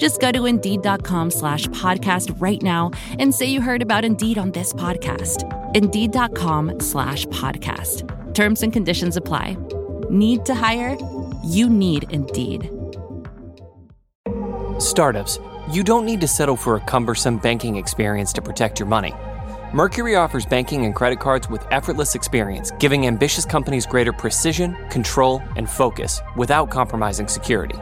Just go to Indeed.com slash podcast right now and say you heard about Indeed on this podcast. Indeed.com slash podcast. Terms and conditions apply. Need to hire? You need Indeed. Startups, you don't need to settle for a cumbersome banking experience to protect your money. Mercury offers banking and credit cards with effortless experience, giving ambitious companies greater precision, control, and focus without compromising security.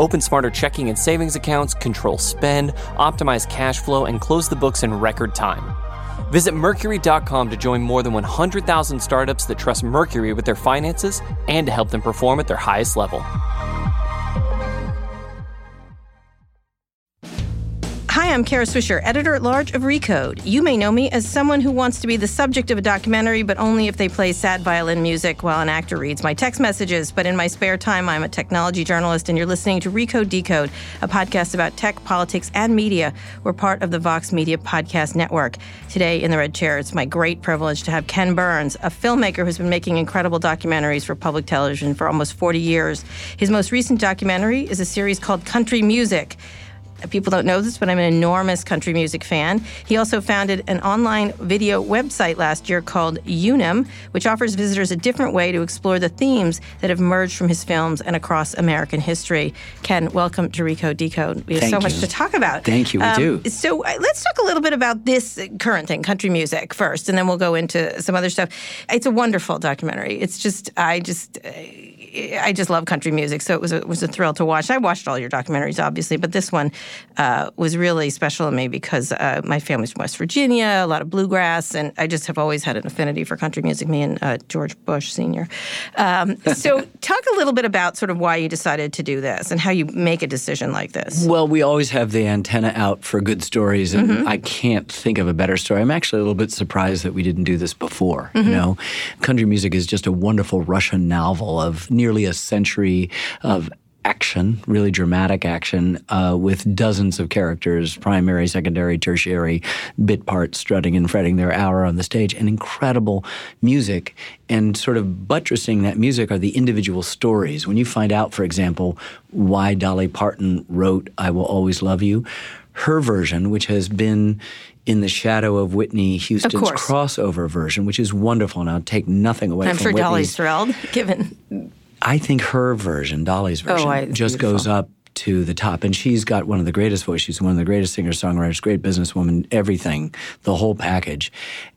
Open smarter checking and savings accounts, control spend, optimize cash flow, and close the books in record time. Visit Mercury.com to join more than 100,000 startups that trust Mercury with their finances and to help them perform at their highest level. I'm Kara Swisher, editor at large of Recode. You may know me as someone who wants to be the subject of a documentary, but only if they play sad violin music while an actor reads my text messages. But in my spare time, I'm a technology journalist, and you're listening to Recode Decode, a podcast about tech, politics, and media. We're part of the Vox Media Podcast Network. Today in the red chair, it's my great privilege to have Ken Burns, a filmmaker who's been making incredible documentaries for public television for almost 40 years. His most recent documentary is a series called Country Music. People don't know this, but I'm an enormous country music fan. He also founded an online video website last year called Unum, which offers visitors a different way to explore the themes that have emerged from his films and across American history. Ken, welcome to Recode Decode. We have Thank so much to talk about. Thank you, we do. So uh, let's talk a little bit about this current thing, country music, first, and then we'll go into some other stuff. It's a wonderful documentary. It's just, I just. Uh, I just love country music, so it was a, it was a thrill to watch. I watched all your documentaries, obviously, but this one uh, was really special to me because uh, my family's from West Virginia, a lot of bluegrass, and I just have always had an affinity for country music. Me and uh, George Bush Senior. Um, so, talk a little bit about sort of why you decided to do this and how you make a decision like this. Well, we always have the antenna out for good stories, and Mm-hmm. I can't think of a better story. I'm actually a little bit surprised that we didn't do this before. Mm-hmm. You know, country music is just a wonderful Russian novel of nearly a century of action, really dramatic action, uh, with dozens of characters, primary, secondary, tertiary, bit parts strutting and fretting their hour on the stage, and incredible music. And sort of buttressing that music are the individual stories. When you find out, for example, why Dolly Parton wrote I Will Always Love You, her version, which has been in the shadow of Whitney Houston's course. crossover version, which is wonderful. Now, take nothing away I'm from sure Whitney's. Dolly's thrilled, given I think her version, Dolly's oh, version, Oh, I- just beautiful. goes up to the top. And she's got one of the greatest voices. She's one of the greatest singer songwriters, great businesswoman, everything, the whole package.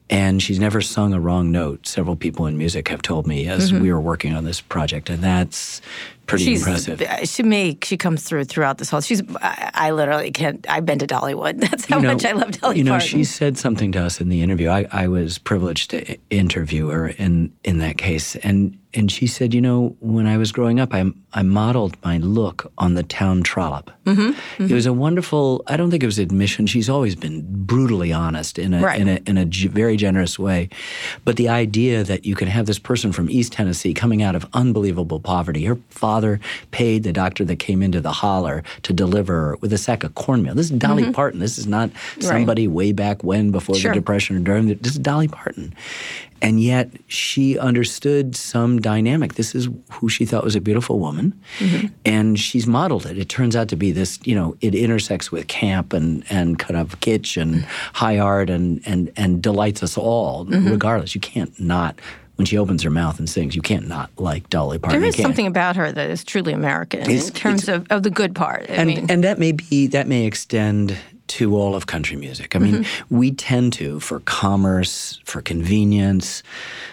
And she's never sung a wrong note. Several people in music have told me as mm-hmm. we were working on this project, and that's pretty Mm-hmm. she's impressive. she may she comes through throughout this whole. She's I, I literally can't. I've been to Dollywood. That's how You know, much I love Dolly You know, Parton. she said something to us in the interview. I, I was privileged to interview her in in that case, and and she said, you know, when I was growing up, I I modeled my look on the town trollop. Mm-hmm, It was a wonderful. I don't think it was admission. She's always been brutally honest in a Right. in a in a g- very generous way, but the idea that you can have this person from East Tennessee coming out of unbelievable poverty. Her father paid the doctor that came into the holler to deliver with a sack of cornmeal. This is Dolly Parton. This is not somebody way back when before Mm-hmm. Sure. the Depression or during the, this is Dolly Parton. And yet she understood some dynamic. This is who she thought was a beautiful woman. Mm-hmm. And she's modeled it. It turns out to be this, you know, it intersects with camp and, and kind of kitsch and high art and, and, and delights us all, Mm-hmm. regardless. You can't not, when she opens her mouth and sings, you can't not like Dolly Parton. there is something about her that is truly American It's- in terms of, of the good part. I and mean, and that may be that may extend to all of country music. I mean, Mm-hmm. we tend to for commerce, for convenience,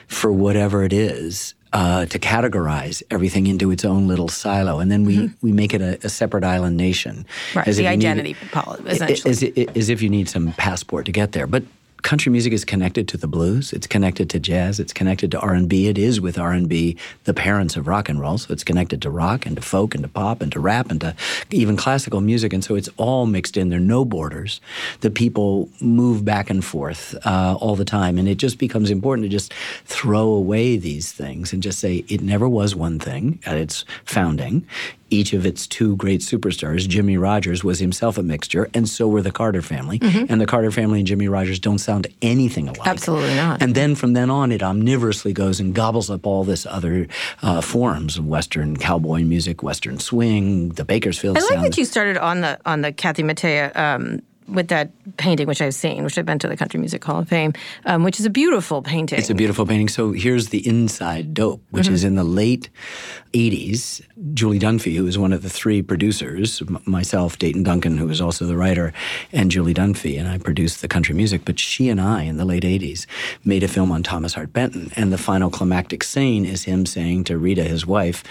for whatever it is. Uh, to categorize everything into its own little silo, and then we, we make it a, a separate island nation. Mm-hmm. Right, as the need- identity poli- essentially. As, as if you need some passport to get there. But country music is connected to the blues it's connected to jazz it's connected to r&b it is with r&b the parents of rock and roll so it's connected to rock and to folk and to pop and to rap and to even classical music and so it's all mixed in there are no borders the people move back and forth uh, all the time and it just becomes important to just throw away these things and just say it never was one thing at its founding each of its two great superstars, Jimmie Rodgers, was himself a mixture, and so were the Carter family. Mm-hmm. And the Carter family and Jimmie Rodgers don't sound anything alike. Absolutely not. And then from then on, it omnivorously goes and gobbles up all this other uh, forms of Western cowboy music, Western swing, the Bakersfield I like sound. that you started on the on the Kathy Mattea um, with that painting, which I've seen, which I've been to the Country Music Hall of Fame, um, which is a beautiful painting. It's a beautiful painting. So here's the inside dope, which Mm-hmm. is in the late 80s. Julie Dunphy, who was one of the three producers, m- myself, Dayton Duncan, who was also the writer, and Julie Dunphy, and I produced the country music. But she and I, in the late 80s, made a film on Thomas Hart Benton. And the final climactic scene is him saying to Rita, his wife,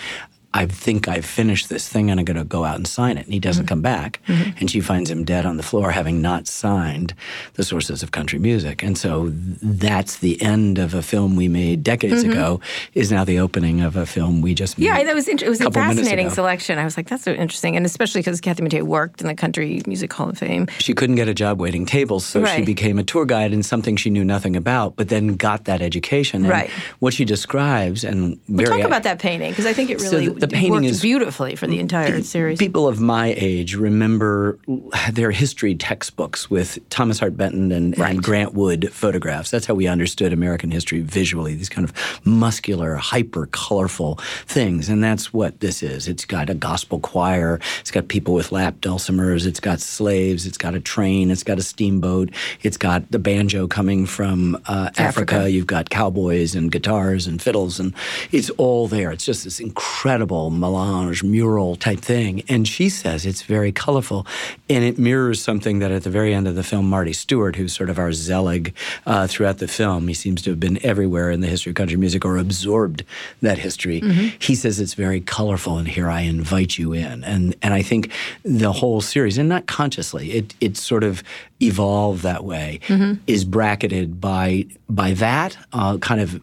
I think I've finished this thing and I'm going to go out and sign it. And he doesn't mm-hmm. come back. Mm-hmm. And she finds him dead on the floor, having not signed the sources of country music. And so that's the end of a film we made decades mm-hmm. ago, is now the opening of a film we just made. yeah, that was int- it was a fascinating selection. I was like, that's so interesting, and especially because Kathy Mattea worked in the Country Music Hall of Fame. She couldn't get a job waiting tables, so she became a tour guide in something she knew nothing about, but then got that education. And Right. What she describes, and very talk about that painting because I think it really the- the painting is- beautifully for the entire series. People of my age remember their history textbooks with Thomas Hart Benton and, Right. and Grant Wood photographs. That's how we understood American history visually, these kind of muscular, hyper colorful things. And that's what this is. It's got a gospel choir, it's got people with lap dulcimers, it's got slaves, it's got a train, it's got a steamboat, it's got the banjo coming from uh, Africa. Africa. You've got cowboys and guitars and fiddles, and it's all there. It's just this incredible melange mural type thing. And she says it's very colorful, and it mirrors something that at the very end of the film, Marty Stuart, who's sort of our Zelig uh, throughout the film, he seems to have been everywhere in the history of country music or absorbed that history. He says it's very colorful, and here I invite you in. And and I think the whole series, and not consciously, it it sort of evolved that way, is bracketed by by that uh, kind of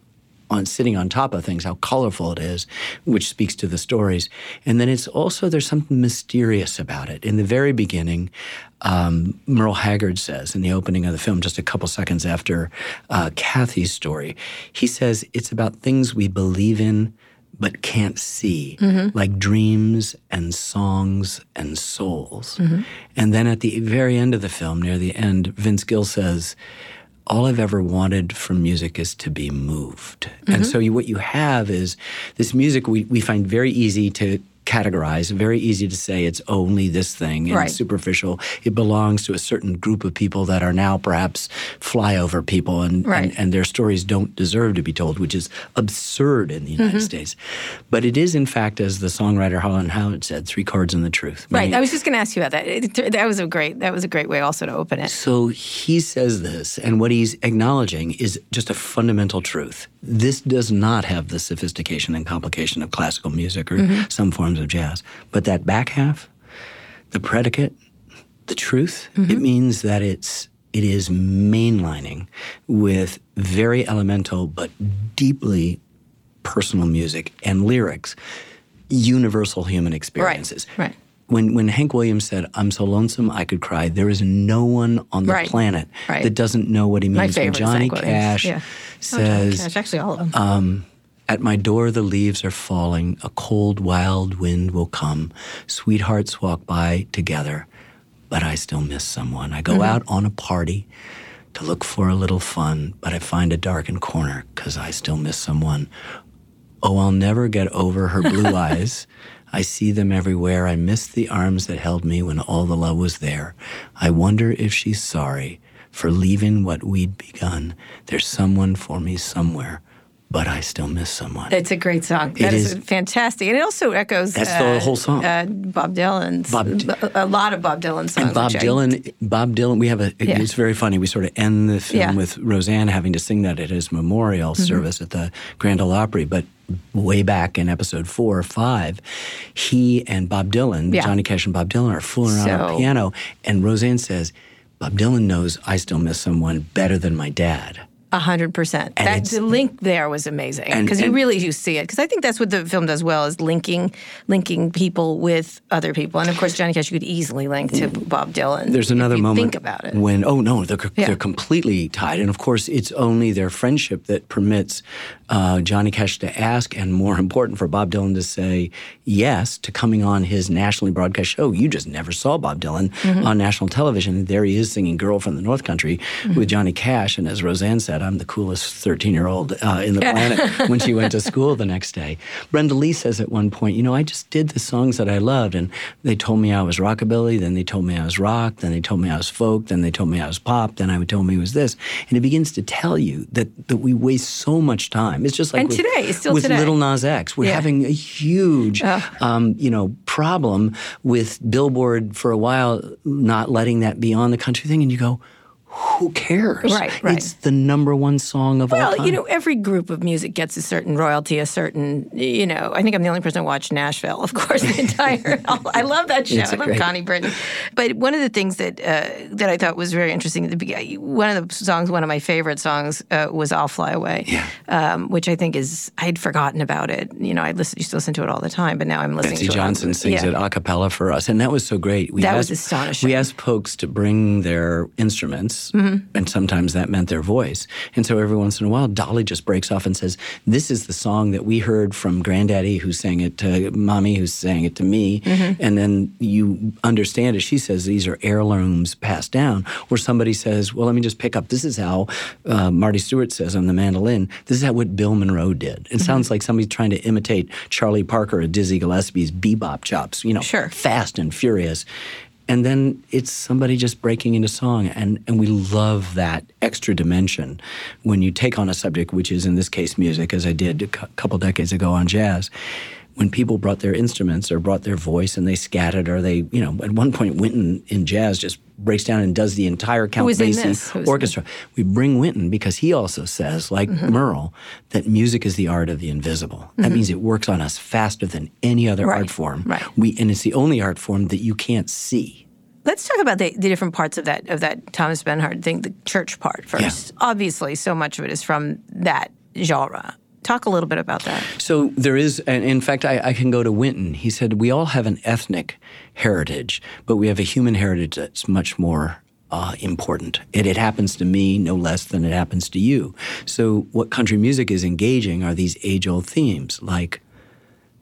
on sitting on top of things, how colorful it is, which speaks to the stories. And then it's also there's something mysterious about it. In the very beginning, um, Merle Haggard says in the opening of the film, just a couple seconds after uh, Kathy's story, he says it's about things we believe in but can't see, like dreams and songs and souls. And then at the very end of the film, near the end, Vince Gill says, all I've ever wanted from music is to be moved. And mm-hmm. so you, what you have is this music we, we find very easy to categorize, very easy to say it's only this thing and Right. superficial. It belongs to a certain group of people that are now perhaps flyover people and, Right. and, and their stories don't deserve to be told, which is absurd in the United Mm-hmm. States. But it is, in fact, as the songwriter Harlan Howard said, three cards in the truth. Right. Meaning- I was just going to ask you about that. It, that was a great. That was a great way also to open it. So he says this, and what he's acknowledging is just a fundamental truth. This does not have the sophistication and complication of classical music or Mm-hmm. some forms of jazz. But that back half, the predicate, the truth, Mm-hmm. it means that it's it is mainlining with very elemental but deeply personal music and lyrics, universal human experiences. right. right. When when Hank Williams said, "I'm so lonesome I could cry," there is no one on the Right. planet Right. that doesn't know what he means. My favorite is Johnny Cash Yeah. says, Gosh, actually, all of them. "At my door the leaves are falling, a cold wild wind will come. Sweethearts walk by together, but I still miss someone. I go Mm-hmm. out on a party." To look for a little fun, but I find a darkened corner because I still miss someone. Oh, I'll never get over her blue eyes. I see them everywhere. I miss the arms that held me when all the love was there. I wonder if she's sorry for leaving what we'd begun. There's someone for me somewhere, but I still miss someone. It's a great song. That is, is- fantastic, and it also echoes. That's the uh, whole song. Uh, Bob Dylan's. Bob- a lot of Bob Dylan songs. And Bob which I- Dylan, Bob Dylan, we have a, Yeah. it's very funny. We sort of end the film Yeah. Mm-hmm. with Rosanne having to sing that at his memorial service at the Grand Ole Opry. But way back in episode four or five, he and Bob Dylan, Yeah. Johnny Cash and Bob Dylan, are fooling around on So- a piano. And Rosanne says, Bob Dylan knows I still miss someone better than my dad. A hundred percent. That the link there was amazing because you really do see it. Because I think that's what the film does well is linking linking people with other people. And of course, Johnny Cash you could easily link to Bob Dylan. There's another moment Think about it. when oh no, they're Yeah. they're completely tied, and of course it's only their friendship that permits uh, Johnny Cash to ask, and more important for Bob Dylan to say yes to coming on his nationally broadcast show. You just never saw Bob Dylan Mm-hmm. on national television. There he is singing "Girl from the North Country" Mm-hmm. with Johnny Cash, and as Rosanne said, I'm the coolest 13 year old uh, in the planet when she went to school the next day. Brenda Lee says at one point, you know, I just did the songs that I loved, and they told me I was rockabilly, then they told me I was rock, then they told me I was folk, then they told me I was pop, then I would told me it was this, and it begins to tell you that that we waste so much time. It's just like And with, today, still with today. Lil Nas X, we're Yeah. having a huge, um, you know, problem with Billboard for a while not letting that be on the country thing, and you go. Who cares? Right, right. It's the number one song of all time. Well, you know, every group of music gets a certain royalty, a certain, you know, I think I'm the only person who watched Nashville, of course, the entire, I love that show. I love great. Connie Britton. But one of the things that uh, that I thought was very interesting at the beginning, one of the songs, one of my favorite songs uh, was I'll Fly Away, Yeah. um, which I think is, I'd forgotten about it. You know, I listen, used to listen to it all the time, but now I'm listening Betsy to Johnson it. sings yeah. it a cappella for us, and that was so great. We That was astonishing. We asked folks to bring their instruments, Mm-hmm. and sometimes that meant their voice. And so every once in a while, Dolly just breaks off and says, "This is the song that we heard from Granddaddy, who sang it to Mommy, who sang it to me." Mm-hmm. And then you understand it. She says these are heirlooms passed down. Or somebody says, "Well, let me just pick up. This is how uh, Marty Stuart says on the mandolin. This is how what Bill Monroe did." Mm-hmm. It sounds like somebody's trying to imitate Charlie Parker or Dizzy Gillespie's bebop chops. You know, Sure. fast and furious. And then it's somebody just breaking into song. And, and we love that extra dimension when you take on a subject, which is in this case music, as I did a cou- couple decades ago on jazz. When people brought their instruments or brought their voice and they scattered, or they, you know, at one point, Wynton in jazz just breaks down and does the entire Count Basie orchestra. We bring Wynton because he also says, like Mm-hmm. Merle, that music is the art of the invisible. That means it works on us faster than any other Right, art form. right. We, and it's the only art form that you can't see. Let's talk about the, the different parts of that of that Thomas Benhart thing, the church part first. Obviously, so much of it is from that genre. Talk a little bit about that. So there is, and in fact, I, I can go to Wynton. He said, We all have an ethnic heritage, but we have a human heritage that's much more uh, important. It happens to me no less than it happens to you. So, what country music is engaging are these age old themes like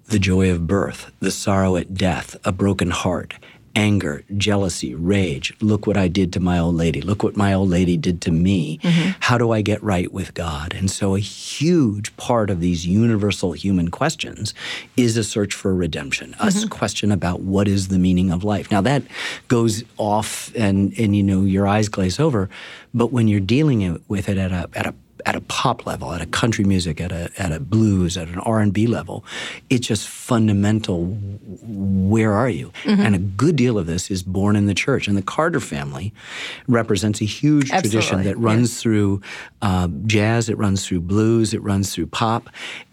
the joy of birth, the sorrow at death, a broken heart, anger, jealousy, rage. Look what I did to my old lady. Look what my old lady did to me. Mm-hmm. How do I get right with God? And so, a huge part of these universal human questions is a search for redemption, a s- question about what is the meaning of life. Now, that goes off and, and you know, your eyes glaze over. But when you're dealing with it at a, at a at a pop level, at a country music, at a at a blues, at an R and B level, it's just fundamental. Where are you? And a good deal of this is born in the church, and the Carter family represents a huge tradition that runs through uh, jazz, it runs through blues, it runs through pop.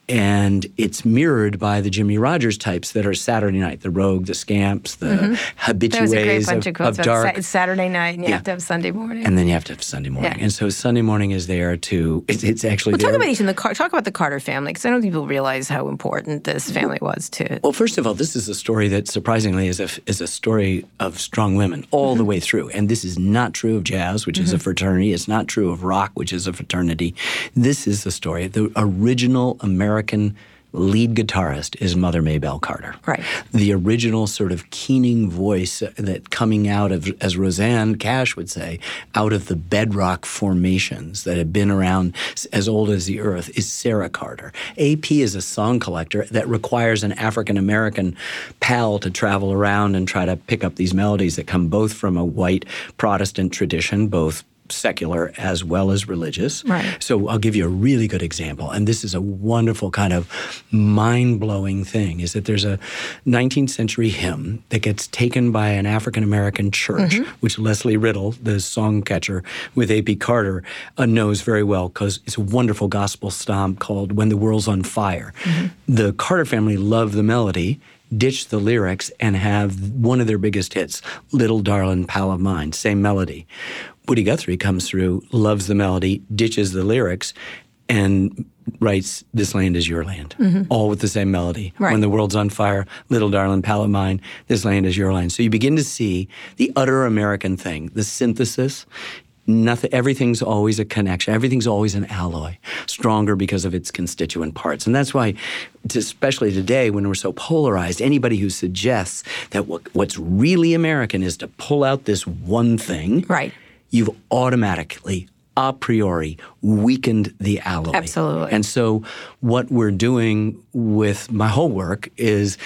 And it's mirrored by the Jimmie Rodgers types that are Saturday night, the rogue, the scamps, the mm-hmm. habitués That was a great of, bunch of, of dark. It's Saturday night, and you Yeah. have to have Sunday morning. and then you have to have Sunday morning. Yeah. And so Sunday morning is there to, it's, it's actually well, there. talk about each in the Car- talk about the Carter family because I don't think people realize how important this family was to. Well, first of all, this is a story that surprisingly is a, is a story of strong women all the mm-hmm. way through. And this is not true of jazz, which is a mm-hmm. fraternity. It's not true of rock, which is a fraternity. This is the story. The original American lead guitarist is Mother Maybelle Carter. Right. The original sort of keening voice that coming out of, as Rosanne Cash would say, out of the bedrock formations that have been around as old as the earth is Sarah Carter. AP is a song collector that requires an African American pal to travel around and try to pick up these melodies that come both from a white Protestant tradition, both secular as well as religious. Right. So I'll give you a really good example, and this is a wonderful kind of mind-blowing thing. Is that there's a 19th century hymn that gets taken by an African American church, which Lesley Riddle, the song catcher with A.P. Carter, uh, knows very well because it's a wonderful gospel stomp called "When the World's on Fire." The Carter family loved the melody. ditch the lyrics and have one of their biggest hits, Little Darlin' Pal of Mine, same melody. Woody Guthrie comes through, loves the melody, ditches the lyrics, and writes This Land is Your Land, mm-hmm. all with the same melody. Right. When the world's on fire, Little Darling Pal of Mine, This Land is Your Land. So you begin to see the utter American thing, the synthesis. Nothing, everything's always a connection. Everything's always an alloy, stronger because of its constituent parts. And that's why, especially today when we're so polarized, anybody who suggests that what, what's really American is to pull out this one thing, Right. You've automatically a priori weakened the alloy. Absolutely. And so what we're doing with my whole work is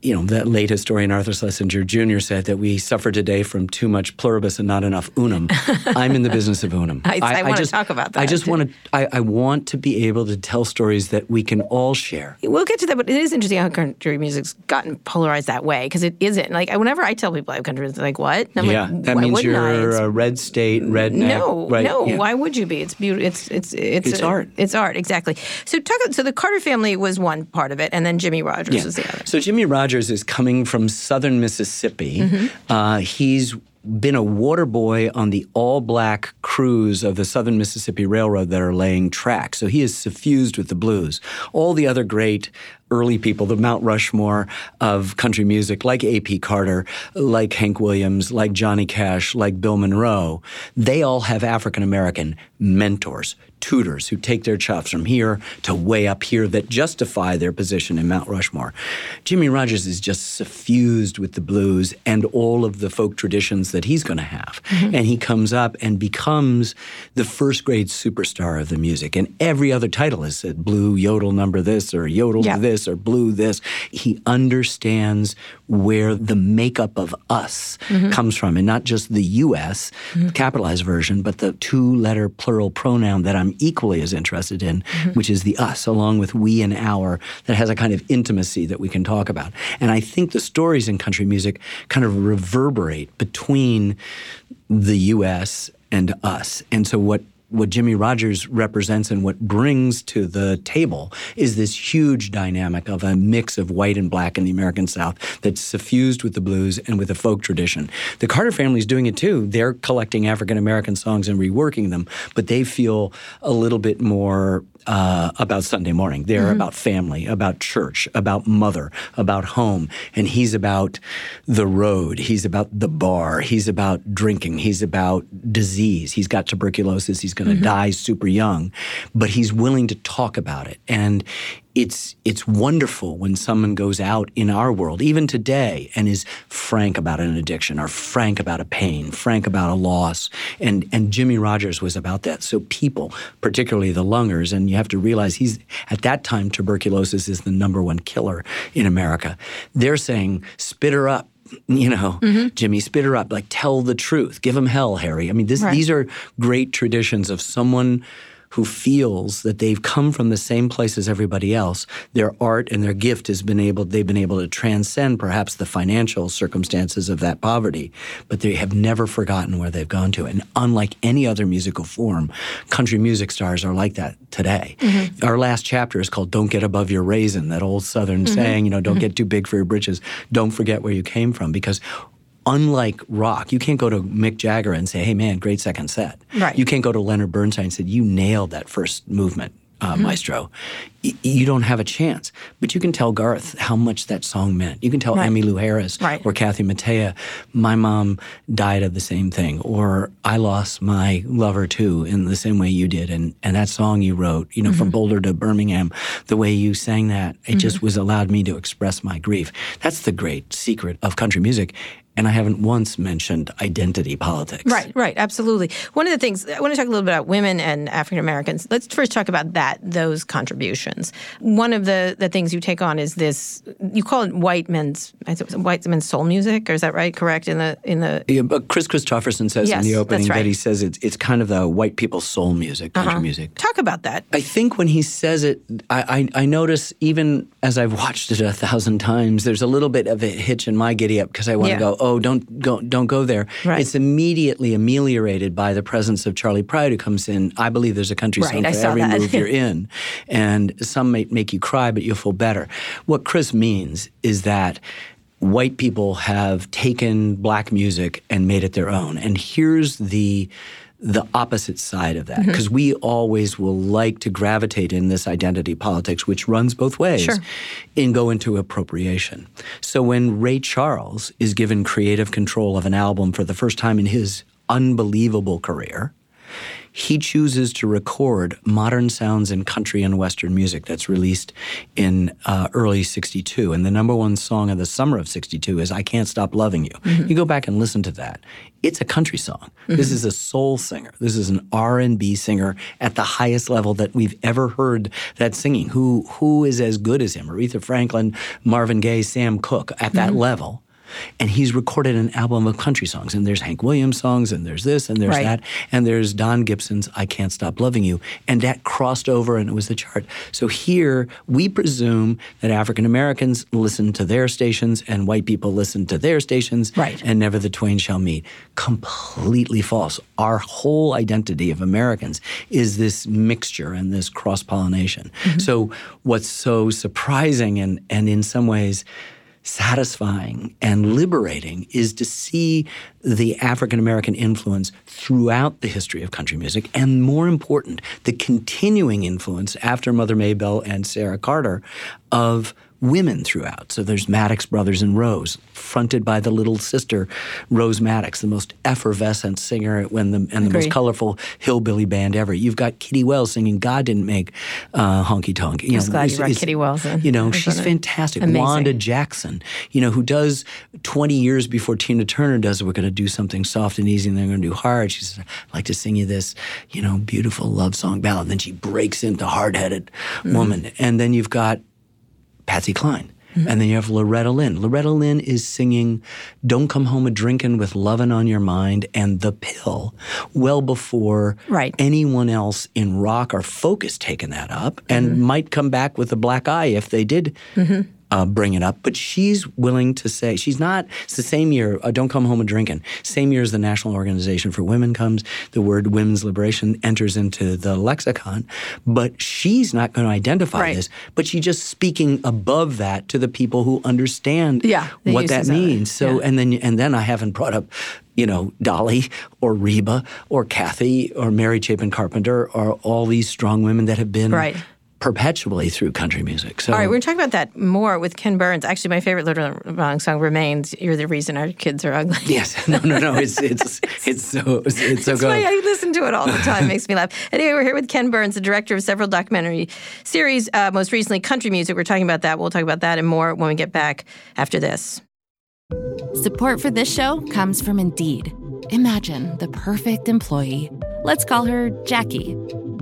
you know, that late historian Arthur Schlesinger Jr. said that we suffer today from too much pluribus and not enough unum. I'm in the business of unum. I- I wanna talk about that. I just want to. I, I want to be able to tell stories that we can all share. We'll get to that, but it is interesting how country music's gotten polarized that way because it isn't. Like whenever I tell people I have country music, they're like, "What?" And I'm yeah, like, that why means I? you're a red state, mm, redneck. no, right? no. yeah. Why would you be? It's beautiful. It's it's it's It's a- art. It's art, exactly. So talk. So the Carter family was one part of it, and then Jimmie Rodgers Yeah. was the other. So Jimmie Rodgers is coming from southern Mississippi. Mm-hmm. Uh, he's been a water boy on the all black crews of the Southern Mississippi Railroad that are laying track. So he is suffused with the blues. All the other great early people, the Mount Rushmore of country music, like A.P. Carter, like Hank Williams, like Johnny Cash, like Bill Monroe, they all have African American mentors, tutors who take their chops from here to way up here that justify their position in Mount Rushmore. Jimmie Rodgers is just suffused with the blues and all of the folk traditions that he's going to have. Mm-hmm. And he comes up and becomes the first grade superstar of the music. And every other title is said blue yodel number this or yodel Yeah. this or blue this. He understands where the makeup of us mm-hmm. comes from and not just the US mm-hmm. capitalized version, but the two letter plural pronoun that I'm equally as interested in, mm-hmm. which is the us, along with we and our, that has a kind of intimacy that we can talk about. And I think the stories in country music kind of reverberate between the US and us. And so what what Jimmie Rodgers represents and what brings to the table is this huge dynamic of a mix of white and black in the American South that's suffused with the blues and with the folk tradition. The Carter family is doing it too. They're collecting African American songs and reworking them, but they feel a little bit more uh, about Sunday morning. They're about family, about church, about mother, about home. And he's about the road. He's about the bar. He's about drinking. He's about disease. He's got tuberculosis. He's going to die super young, but he's willing to talk about it. And it's it's wonderful when someone goes out in our world, even today, and is frank about an addiction or frank about a pain, frank about a loss. And and Jimmie Rodgers was about that. So people, particularly the lungers, and you have to realize he's at that time tuberculosis is the number one killer in America. They're saying, spit her up. You know, mm-hmm. Jimmy, spit her up. Like, tell the truth. Give him hell, Harry. I mean, this, Right. these are great traditions of someone who feels that they've come from the same place as everybody else. Their art and their gift has been able they've been able to transcend perhaps the financial circumstances of that poverty, but they have never forgotten where they've gone to. And unlike any other musical form, country music stars are like that today. Mm-hmm. Our last chapter is called Don't Get Above Your Raisin, that old southern mm-hmm. saying, you know, don't mm-hmm. get too big for your britches, don't forget where you came from because Unlike rock, you can't go to Mick Jagger and say, "Hey, man, great second set." Right. You can't go to Leonard Bernstein and say, "You nailed that first movement, uh, mm-hmm. maestro." Y- you don't have a chance. But you can tell Garth how much that song meant. You can tell Right. Emmylou Harris Right. or Kathy Mattea, "My mom died of the same thing," or "I lost my lover too in the same way you did." And and that song you wrote, you know, from mm-hmm. Boulder to Birmingham, the way you sang that, it mm-hmm. just was allowed me to express my grief. That's the great secret of country music. And I haven't once mentioned identity politics. Right, right, absolutely. One of the things I want to talk a little bit about women and African Americans. Let's first talk about that, those contributions. One of the, the things you take on is this. You call it white men's I it was white men's soul music, or is that right? Correct in the in the Yeah, but Kris Kristofferson says Yes, in the opening right. Uh-huh. that he says it's it's kind of the white people's soul music, country music. talk about that. I think when he says it, I, I, I notice even as I've watched it a thousand times, there's a little bit of a hitch in my giddy up because I want to Yeah. go, oh, Oh, don't go, don't go there. Right. It's immediately ameliorated by the presence of Charley Pride, who comes in. I believe there's a country Right, song for every that. move you're in, and some may make you cry, but you'll feel better. What Kris means is that white people have taken black music and made it their own. And here's the the opposite side of Mm-hmm. that because we always will like to gravitate in this identity politics which runs both ways Sure. and go into appropriation so when ray charles is given creative control of an album for the first time in his unbelievable career he chooses to record modern sounds in country and western music that's released in uh, early 62 and the number one song of the summer of 62 is i can't stop loving you. Mm-hmm. You go back and listen to that. It's a country song. Mm-hmm. This is a soul singer. This is an r&b singer at the highest level that we've ever heard that singing. Who who is as good as him? Aretha franklin marvin gaye sam cooke at that mm-hmm. level and he's recorded an album of country songs. And there's Hank Williams songs, and there's this, and there's Right. that, and there's Don Gibson's I Can't Stop Loving You. And that crossed over and it was the chart. So here, we presume that African Americans listen to their stations and white people listen to their stations, Right. and never the twain shall meet. Completely false. Our whole identity of Americans is this mixture and this cross pollination. Mm-hmm. So, what's so surprising and, and in some ways, satisfying and liberating is to see the African American influence throughout the history of country music, and more important, the continuing influence after Mother Maybelle and Sarah Carter of women throughout. So there's Maddox Brothers and Rose, fronted by the little sister Rose Maddox, the most effervescent singer when the, and the most colorful hillbilly band ever. You've got Kitty Wells singing "God Didn't Make uh, Honky Tonk." You Just glad you brought Kitty Wells in. You know, she's fantastic. Amazing. Wanda Jackson, you know, who does 20 years before Tina Turner does we're going to do something soft and easy and then we're going to do hard. She says, I'd like to sing you this, you know, beautiful love song ballad. And then she breaks into hard headed Mm-hmm. woman. And then you've got Patsy Cline. And then you have Loretta Lynn. Loretta Lynn is singing Don't Come Home a Drinkin' with Lovin' on Your Mind and The Pill well before Right. anyone else in rock or folk has taken that up and might come back with a black eye if they did mm-hmm. Uh, bring it up. But she's willing to say, she's not, it's the same year, uh, Don't Come Home a drinking. same year as the National Organization for Women comes, the word women's liberation enters into the lexicon. But she's not going to identify Right. this, but she's just speaking above that to the people who understand Yeah, what that uses of it. means. So, Yeah. and then and then I haven't brought up, you know, Dolly or Reba or Kathy or Mary Chapin Carpenter or all these strong women that have been Right. Perpetually through country music. So All right, we're going to talk about that more with Ken Burns. Actually, my favorite Loretta Lynn song remains "You're the Reason Our Kids Are Ugly." yes, no, no, no. It's it's it's so it's, it's so That's good. why I listen to it all the time. It makes me laugh. Anyway, we're here with Ken Burns, the director of several documentary series, uh, most recently Country Music. We're talking about that. We'll talk about that and more when we get back after this. Support for this show comes from Indeed. Imagine the perfect employee. Let's call her Jackie.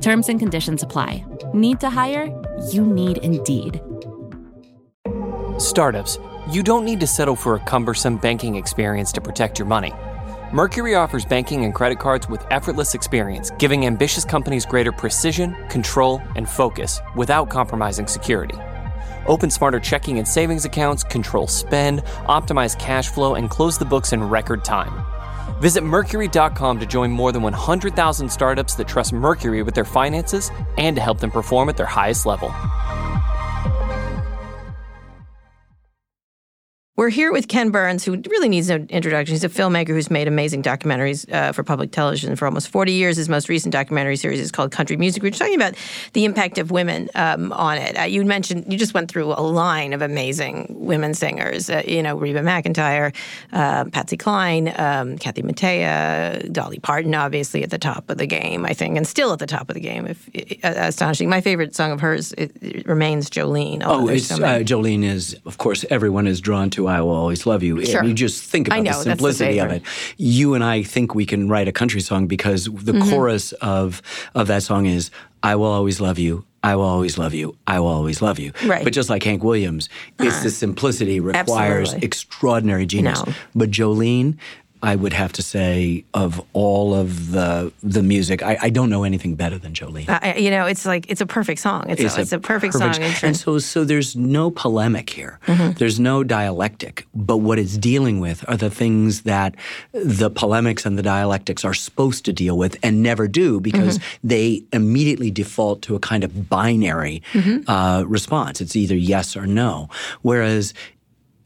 Terms and conditions apply. Need to hire? You need Indeed. Startups, you don't need to settle for a cumbersome banking experience to protect your money. Mercury offers banking and credit cards with effortless experience, giving ambitious companies greater precision, control, and focus without compromising security. Open smarter checking and savings accounts, control spend, optimize cash flow, and close the books in record time. Visit Mercury.com to join more than 100,000 startups that trust Mercury with their finances and to help them perform at their highest level. We're here with Ken Burns, who really needs no introduction. He's a filmmaker who's made amazing documentaries uh, for public television for almost 40 years. His most recent documentary series is called Country Music. We are talking about the impact of women um, on it. Uh, you mentioned, you just went through a line of amazing women singers, uh, you know, Reba McEntire, uh, Patsy Cline, um, Kathy Mattea, Dolly Parton, obviously at the top of the game, I think, and still at the top of the game. If, uh, astonishing. My favorite song of hers it, it remains Jolene. Oh, it's, so uh, Jolene is, of course, everyone is drawn to I Will Always Love You. Sure. And you just think about know, the simplicity the of it. You and I think we can write a country song because the mm-hmm. chorus of of that song is I will always love you. I will always love you. I will always love you. Right. But just like Hank Williams, it's the simplicity requires Absolutely. extraordinary genius. No. But Jolene, I would have to say of all of the the music, I, I don't know anything better than Jolene. Uh, you know, it's like it's a perfect song. It's, it's, a, it's a, perfect, perfect song. And so so there's no polemic here. Mm-hmm. There's no dialectic. But what it's dealing with are the things that the polemics and the dialectics are supposed to deal with and never do because mm-hmm. they immediately default to a kind of binary mm-hmm. uh, response. It's either yes or no. Whereas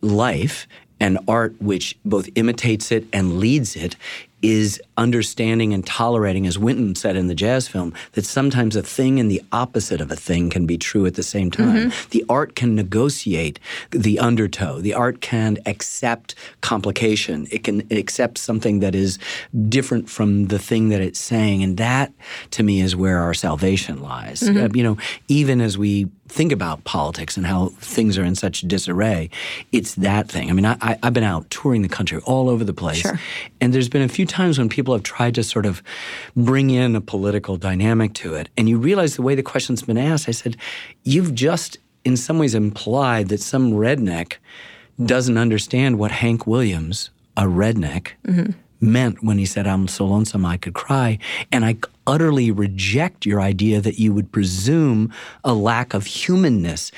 life and art which both imitates it and leads it is understanding and tolerating, as Wynton said in the jazz film, that sometimes a thing and the opposite of a thing can be true at the same time. Mm-hmm. The art can negotiate the undertow. The art can accept complication. It can accept something that is different from the thing that it's saying. And that, to me, is where our salvation lies. Mm-hmm. Uh, you know, even as we think about politics and how things are in such disarray, it's that thing. I mean, I, have been out touring the country all over the place. Sure. And there's been a few times when people have tried to sort of bring in a political dynamic to it. And you realize the way the question's been asked, I said, you've just in some ways implied that some redneck doesn't understand what Hank Williams, a redneck, mm-hmm. meant when he said, I'm so lonesome I could cry. And I utterly reject your idea that you would presume a lack of humanness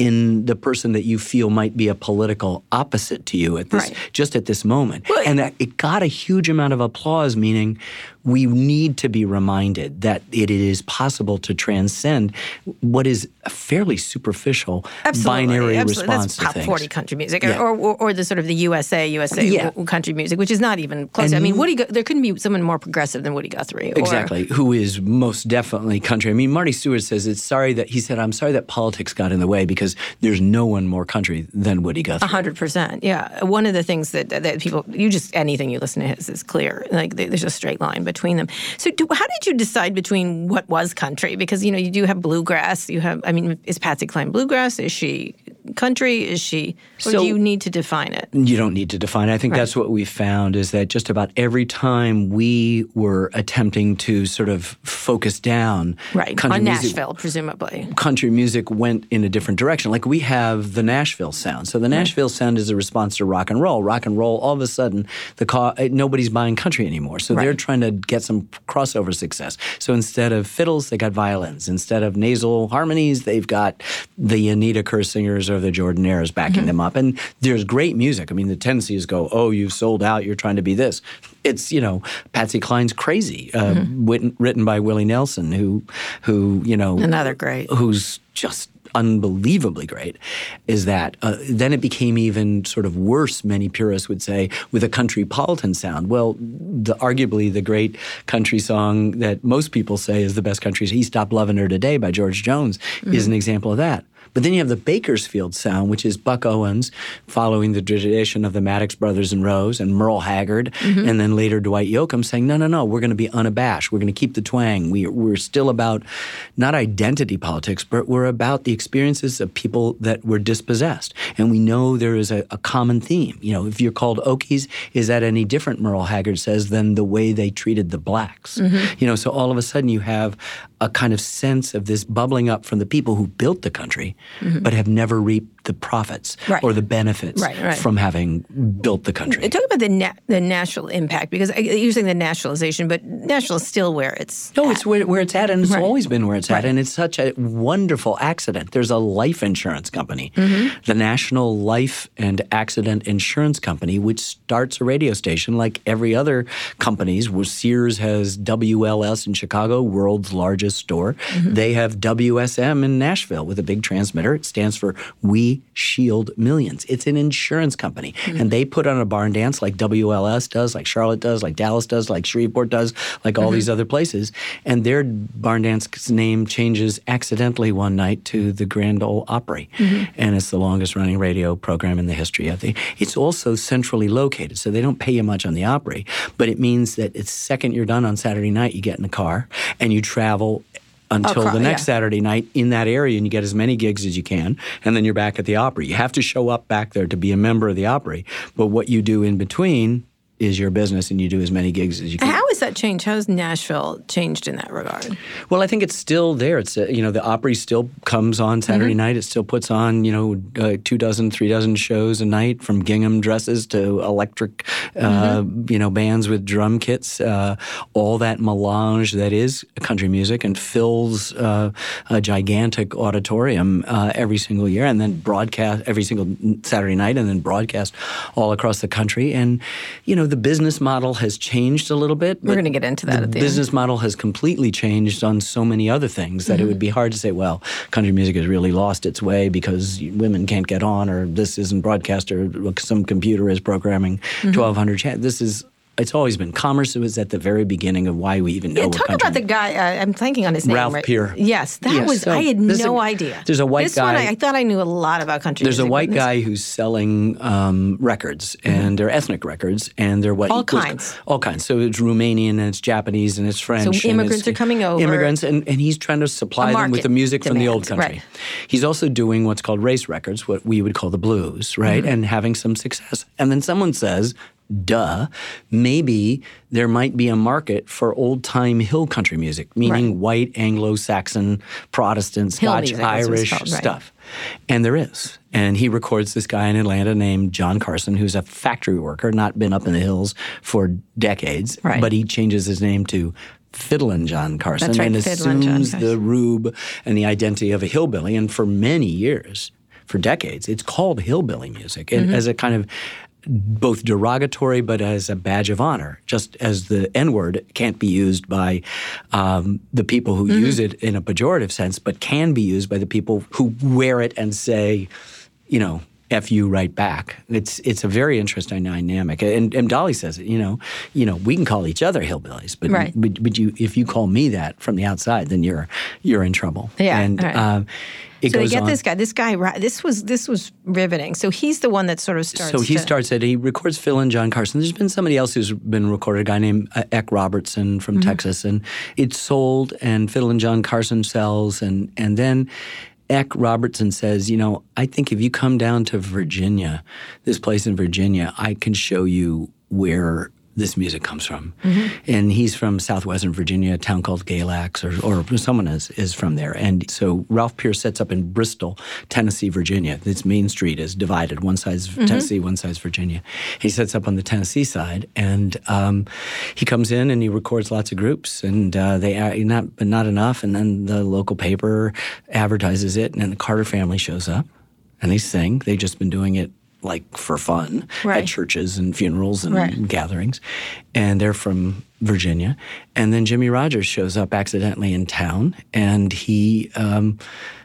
in the person that you feel might be a political opposite to you at this right. just at this moment. Well, and that it got a huge amount of applause, meaning we need to be reminded that it is possible to transcend what is a fairly superficial absolutely, binary absolutely. response That's to things. 40 country music, yeah. or, or, or, the sort of the USA, USA yeah. country music, which is not even close. And I mean, Woody, there couldn't be someone more progressive than Woody Guthrie. Or, exactly, who is most definitely country. I mean, Marty Stuart says it's sorry that he said, "I'm sorry that politics got in the way because there's no one more country than Woody Guthrie." hundred percent, yeah. One of the things that that people, you just anything you listen to his is clear. Like there's a straight line between them. So, do, how did you decide between what was country? Because you know you do have bluegrass. You have, I mean, is Patsy Cline bluegrass? Is she country? Is she? Or so, do you need to define it? You don't need to define it. I think right. that's what we found is that just about every time we were attempting to sort of focus down right country on music, Nashville, presumably country music went in a different direction. Like we have the Nashville sound. So the Nashville right. sound is a response to rock and roll. Rock and roll, all of a sudden, the car, eh, nobody's buying country anymore. So right. they're trying to get some crossover success. So instead of fiddles, they got violins. Instead of nasal harmonies, they've got the Anita Kerr singers or the Jordanaires backing mm-hmm. them up. And there's great music. I mean, the tendency is go, oh, you've sold out. You're trying to be this. It's you know, Patsy Cline's crazy, uh, mm-hmm. written, written by Willie Nelson, who who you know another great, who's just unbelievably great is that uh, then it became even sort of worse many purists would say with a country politan sound well the arguably the great country song that most people say is the best country he stopped loving her today by george jones mm-hmm. is an example of that but then you have the Bakersfield sound, which is Buck Owens following the tradition of the Maddox brothers and Rose and Merle Haggard, mm-hmm. and then later Dwight Yoakam saying, no, no, no, we're going to be unabashed. We're going to keep the twang. We, we're still about not identity politics, but we're about the experiences of people that were dispossessed. And we know there is a, a common theme. You know, if you're called Okies, is that any different, Merle Haggard says, than the way they treated the blacks? Mm-hmm. You know, so all of a sudden you have a kind of sense of this bubbling up from the people who built the country, mm-hmm. but have never reaped the profits right. or the benefits right, right. from having built the country. Talk about the na- the national impact because you're saying the nationalization, but national is still where it's no, at. it's where, where, it's at, and it's always been where it's at, and it's such a wonderful accident. There's a life insurance company, mm-hmm. the National Life and Accident Insurance Company, which starts a radio station like every other companies. Where Sears has WLS in Chicago, world's largest store. Mm-hmm. They have WSM in Nashville with a big transmitter. It stands for We shield millions. It's an insurance company. Mm-hmm. And they put on a barn dance like WLS does, like Charlotte does, like Dallas does, like Shreveport does, like all mm-hmm. these other places. And their barn dance name changes accidentally one night to the Grand Ole Opry. Mm-hmm. And it's the longest running radio program in the history of the. It's also centrally located, so they don't pay you much on the Opry, but it means that it's second you're done on Saturday night, you get in the car and you travel until oh, the next yeah. Saturday night in that area and you get as many gigs as you can and then you're back at the Opry. You have to show up back there to be a member of the Opry. But what you do in between is your business and you do as many gigs as you can. How has that changed? How has Nashville changed in that regard? Well, I think it's still there. It's uh, you know the Opry still comes on Saturday mm-hmm. night. It still puts on you know uh, two dozen, three dozen shows a night, from gingham dresses to electric, uh, mm-hmm. you know, bands with drum kits. Uh, all that melange that is country music and fills uh, a gigantic auditorium uh, every single year, and then broadcast every single Saturday night, and then broadcast all across the country. And you know the business model has changed a little bit. We're going to get into that. The, the business end. model has completely changed on so many other things that mm-hmm. it would be hard to say, well, country music has really lost its way because women can't get on, or this isn't broadcast, or some computer is programming mm-hmm. 1,200 channels. This is it's always been commerce. It was at the very beginning of why we even know. Yeah, talk country. about the guy. Uh, I'm thinking on his name. Ralph right? Peer. Yes, that yes, was. So I had no a, idea. There's a white this guy. One, I, I, thought I knew a lot about country. There's music, a white guy who's selling um, records, and mm-hmm. they're ethnic records, and they're what all kinds, all kinds. So it's Romanian and it's Japanese and it's French. So immigrants are coming over. Immigrants, and, and he's trying to supply them with the music demand, from the old country. Right. He's also doing what's called race records, what we would call the blues, right, mm-hmm. and having some success. And then someone says, duh, maybe there might be a market for old time hill country music, meaning right. white Anglo Saxon, Protestant, Scotch, Irish called, right. stuff. And there is. And he records this guy in Atlanta named John Carson, who's a factory worker, not been up in the hills for decades, right. but he changes his name to Fiddlin' John Carson right, and assumes the rube and the identity of a hillbilly. And for many years, for decades, it's called hillbilly music mm-hmm. as a kind of both derogatory but as a badge of honor, just as the N word can't be used by um, the people who mm-hmm. use it in a pejorative sense, but can be used by the people who wear it and say, you know, F you right back. It's it's a very interesting dynamic. And, and Dolly says it, you know, you know, we can call each other hillbillies, but right. but, but you if you call me that from the outside, then you're you're in trouble. Yeah. And right. um, it so they get on. this guy. This guy. This was this was riveting. So he's the one that sort of starts. So he to, starts it. He records Fiddlin' John Carson. There's been somebody else who's been recorded. A guy named uh, Eck Robertson from mm-hmm. Texas, and it's sold. And Fiddlin' John Carson sells, and and then Eck Robertson says, you know, I think if you come down to Virginia, this place in Virginia, I can show you where this music comes from. Mm-hmm. And he's from southwestern Virginia, a town called Galax, or, or someone is, is from there. And so Ralph Pierce sets up in Bristol, Tennessee, Virginia. This main street is divided. One side's mm-hmm. Tennessee, one side's Virginia. He sets up on the Tennessee side, and um, he comes in and he records lots of groups, and uh, they are not, but not enough. And then the local paper advertises it, and then the Carter family shows up, and they sing. They've just been doing it like for fun right. at churches and funerals and right. gatherings. And they're from Virginia. And then Jimmie Rodgers shows up accidentally in town and he um,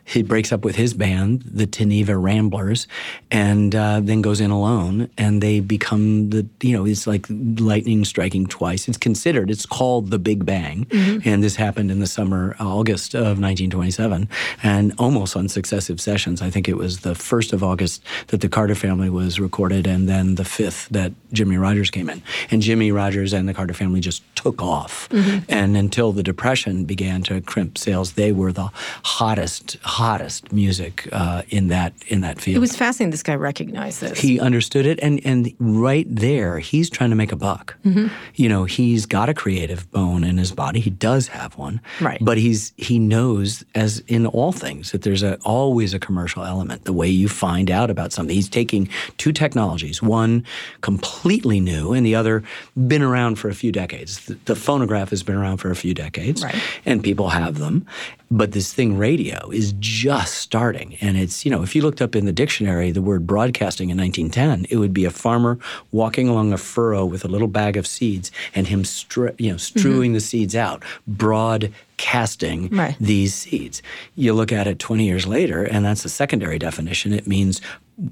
he breaks up with his band, the Tenneva Ramblers, and uh, then goes in alone. And they become the, you know, it's like lightning striking twice. It's considered, it's called the Big Bang. Mm-hmm. And this happened in the summer, August of 1927, and almost on successive sessions. I think it was the 1st of August that the Carter family was recorded, and then the 5th that Jimmie Rodgers came in. And Jimmie Rodgers and the Carter family just took off. Mm-hmm. And until the Depression began to crimp sales, they were the hottest, hottest music uh, in that in that field. It was fascinating. This guy recognized this. He understood it, and and right there, he's trying to make a buck. Mm-hmm. You know, he's got a creative bone in his body. He does have one, right? But he's he knows, as in all things, that there's a, always a commercial element. The way you find out about something, he's taking two technologies, one completely new, and the other been around for a few decades. the, the phonograph has been around for a few decades, Right. and people have them. But this thing, radio, is just starting. And it's, you know, if you looked up in the dictionary the word broadcasting in 1910, it would be a farmer walking along a furrow with a little bag of seeds and him, stre- you know, strewing mm-hmm. the seeds out, broadcasting Right. these seeds. You look at it 20 years later, and that's a secondary definition. It means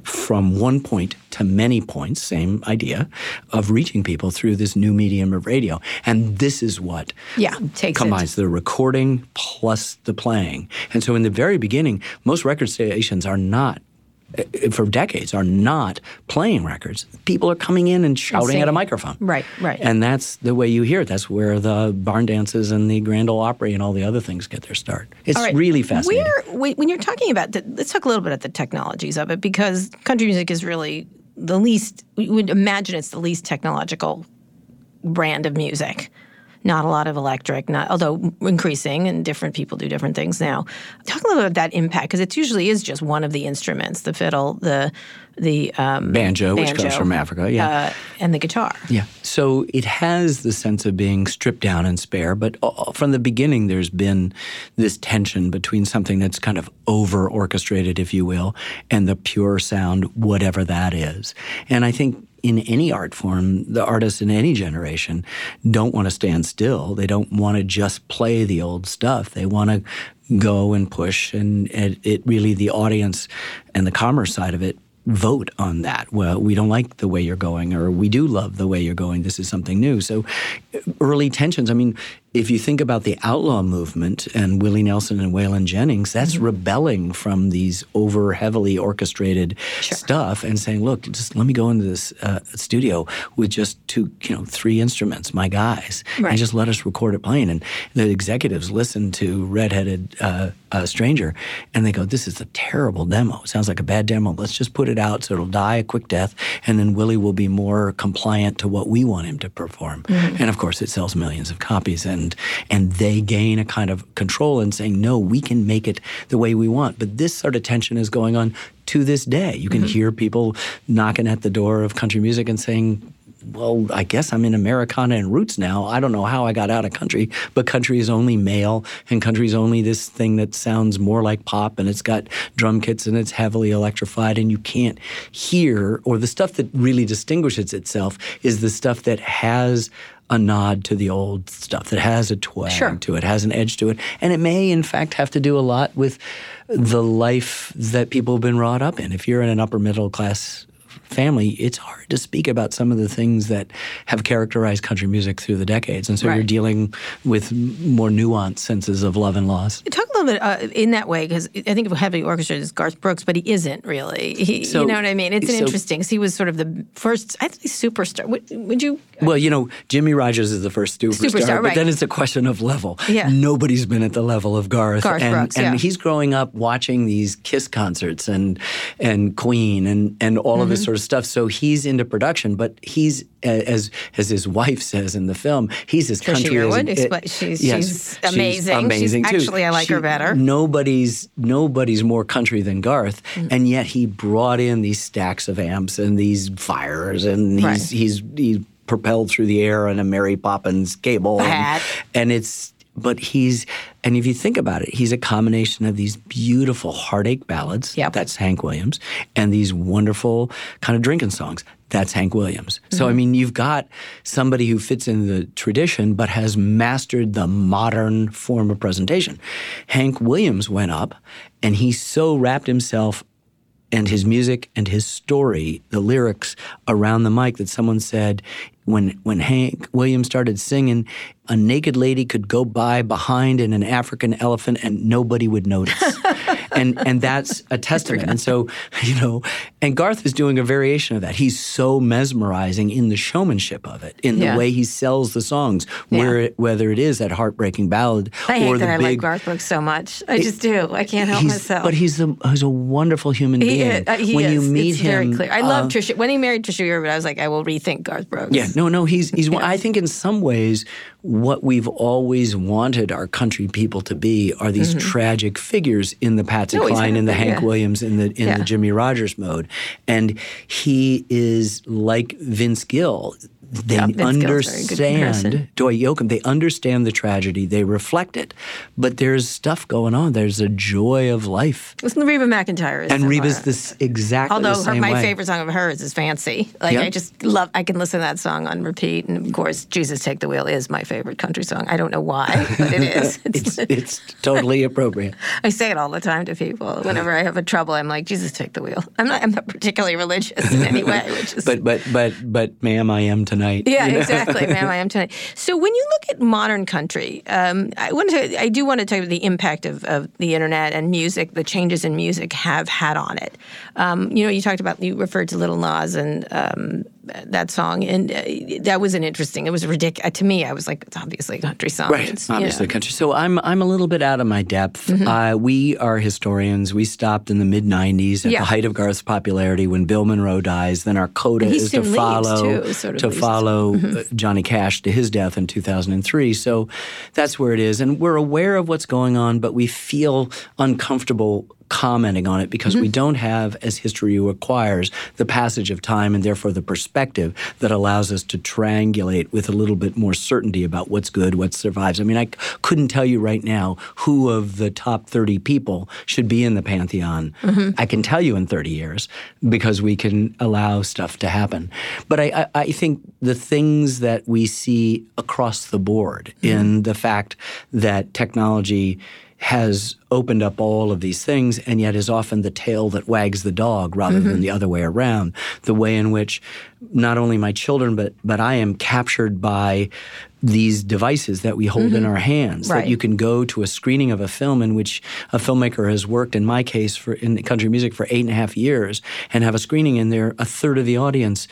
from one point to many points, same idea, of reaching people through this new medium of radio. And this is what Yeah, takes it. combines the recording plus the playing. And so in the very beginning, most record stations are not Uh, for decades are not playing records. People are coming in and shouting at a microphone. Right, right. And that's the way you hear it. That's where the barn dances and the Grand Ole Opry and all the other things get their start. It's right. really fascinating. Where, when you're talking about, the, let's talk a little bit about the technologies of it because country music is really the least. We would imagine it's the least technological brand of music. Not a lot of electric, not although increasing, and different people do different things now. Talk a little bit about that impact because it usually is just one of the instruments: the fiddle, the the um, banjo, which comes from Africa. Yeah. uh, and the guitar. Yeah. So it has the sense of being stripped down and spare, but from the beginning, there's been this tension between something that's kind of over orchestrated, if you will, and the pure sound, whatever that is. And I think in any art form, the artists in any generation don't want to stand still. They don't want to just play the old stuff. They want to go and push, and it, it really, the audience and the commerce side of it vote on that. Well, we don't like the way you're going, or we do love the way you're going. This is something new. So, early tensions. I mean, if you think about the outlaw movement and Willie Nelson and Waylon Jennings, that's rebelling from these over heavily orchestrated stuff and saying, "Look, just let me go into this uh, studio with just two, you know, three instruments, my guys, Right. and just let us record it playing." And the executives listen to Redheaded uh, uh, Stranger, and they go, "This is a terrible demo. It sounds like a bad demo. Let's just put it out so it'll die a quick death, and then Willie will be more compliant to what we want him to perform." And of course, it sells millions of copies, and and they gain a kind of control in saying, "No, we can make it the way we want." But this sort of tension is going on to this day. You can mm-hmm. hear people knocking at the door of country music and saying, well, I guess I'm in Americana and roots now. I don't know how I got out of country, but country is only male, and country is only this thing that sounds more like pop, and it's got drum kits and it's heavily electrified, and you can't hear, or the stuff that really distinguishes itself is the stuff that has a nod to the old stuff, that has a twang Sure. to it, has an edge to it, and it may, in fact, have to do a lot with the life that people have been brought up in. If you're in an upper middle class family, it's hard to speak about some of the things that have characterized country music through the decades. And so you're dealing with more nuanced senses of love and loss. Talk a little bit uh, in that way because I think of a heavy orchestra as Garth Brooks, but he isn't really. He, So- you know what I mean? It's an so- interesting. 'cause he was sort of the first, I think, superstar. Would, would you? Well, you know, Jimmie Rodgers is the first superstar, Superstar, but then it's a question of level. Yeah. Nobody's been at the level of Garth. Garth and Brooks, and yeah. he's growing up watching these Kiss concerts and and Queen and and all of this Mm-hmm. sort of stuff. So he's into production, but he's as as his wife says in the film, he's as country as Yearwood, it- expl- she's- she's amazing. She's- amazing too. actually, I like her better. Nobody's nobody's more country than Garth, Mm. and yet he brought in these stacks of amps and these fires, and he's Right. he's he's propelled through the air on a Mary Poppins cable, and, Hat. and it's. But he's, and if you think about it, he's a combination of these beautiful heartache ballads. Yep. That's Hank Williams, and these wonderful kind of drinking songs. That's Hank Williams. So I mm-hmm. mean, you've got somebody who fits in the tradition, but has mastered the modern form of presentation. Hank Williams went up, and he so wrapped himself and his music and his story, the lyrics around the mic that someone said when when Hank Williams started singing, a naked lady could go by behind in an African elephant and nobody would notice. and and that's a testament. And so, you know, and Garth is doing a variation of that. He's so mesmerizing in the showmanship of it, in Yeah. the way he sells the songs, where it, whether it is that heartbreaking ballad I hate or that I big like Garth Brooks so much. I just do. I can't help myself. But he's a he's a wonderful human He being. is. Uh, he when is. you meet it's him, very clear. I love uh, Trisha. When he married Trisha Yearwood, I was like, I will rethink Garth Brooks. Yeah, no, no, he's he's. one I think in some ways what we've always wanted our country people to be are these mm-hmm. tragic figures in the Patsy no, Cline, in the Hank yeah. Williams, in the in yeah. the Jimmie Rodgers mode, and he is like Vince Gill they yeah, understand Dwight Yoakam. They understand the tragedy. They reflect it, but there's stuff going on. There's a joy of life. Listen Reba McEntire, and Reba's this exactly. Although her, my way. favorite song of hers is "Fancy." Like I just love. I can listen to that song on repeat, and of course, "Jesus Take the Wheel" is my favorite country song. I don't know why, but it is. It's, it's, totally appropriate. I say it all the time to people. Whenever I have a trouble, I'm like, "Jesus Take the Wheel." I'm not. I'm not particularly religious in any way, which is. but but but but, ma'am, I am tonight. Yeah, you know? exactly exactly, ma'am. I am tonight. So when you look at modern country, um, I want to. I do want to talk about the impact of, of the internet and music, the changes in music have had on it. Um, you know, you talked about you referred to Lil Nas and um, that song, and uh, that was an interesting. It was ridiculous to me. I was like, it's obviously a country song. Right, it's, obviously you know. country. So I'm I'm a little bit out of my depth. Mm-hmm. Uh, we are historians. We stopped in the mid '90s at yeah. the height of Garth's popularity when Bill Monroe dies. Then our coda is to follow too, sort of to follow mm-hmm. Uh, Johnny Cash to his death in 2003. So that's where it is, and we're aware of what's going on, but we feel uncomfortable commenting on it because mm-hmm. we don't have, as history requires, the passage of time and therefore the perspective that allows us to triangulate with a little bit more certainty about what's good, what survives. I mean, I couldn't tell you right now who of the top 30 people should be in the pantheon. Mm-hmm. I can tell you in 30 years because we can allow stuff to happen. But I, I, I think the things that we see across the board mm-hmm. in the fact that technology has opened up all of these things and yet is often the tail that wags the dog rather mm-hmm. than the other way around. The way in which not only my children but but I am captured by these devices that we hold mm-hmm. in our hands right. that you can go to a screening of a film in which a filmmaker has worked in my case for in country music for eight and a half years and have a screening in there a third of the audience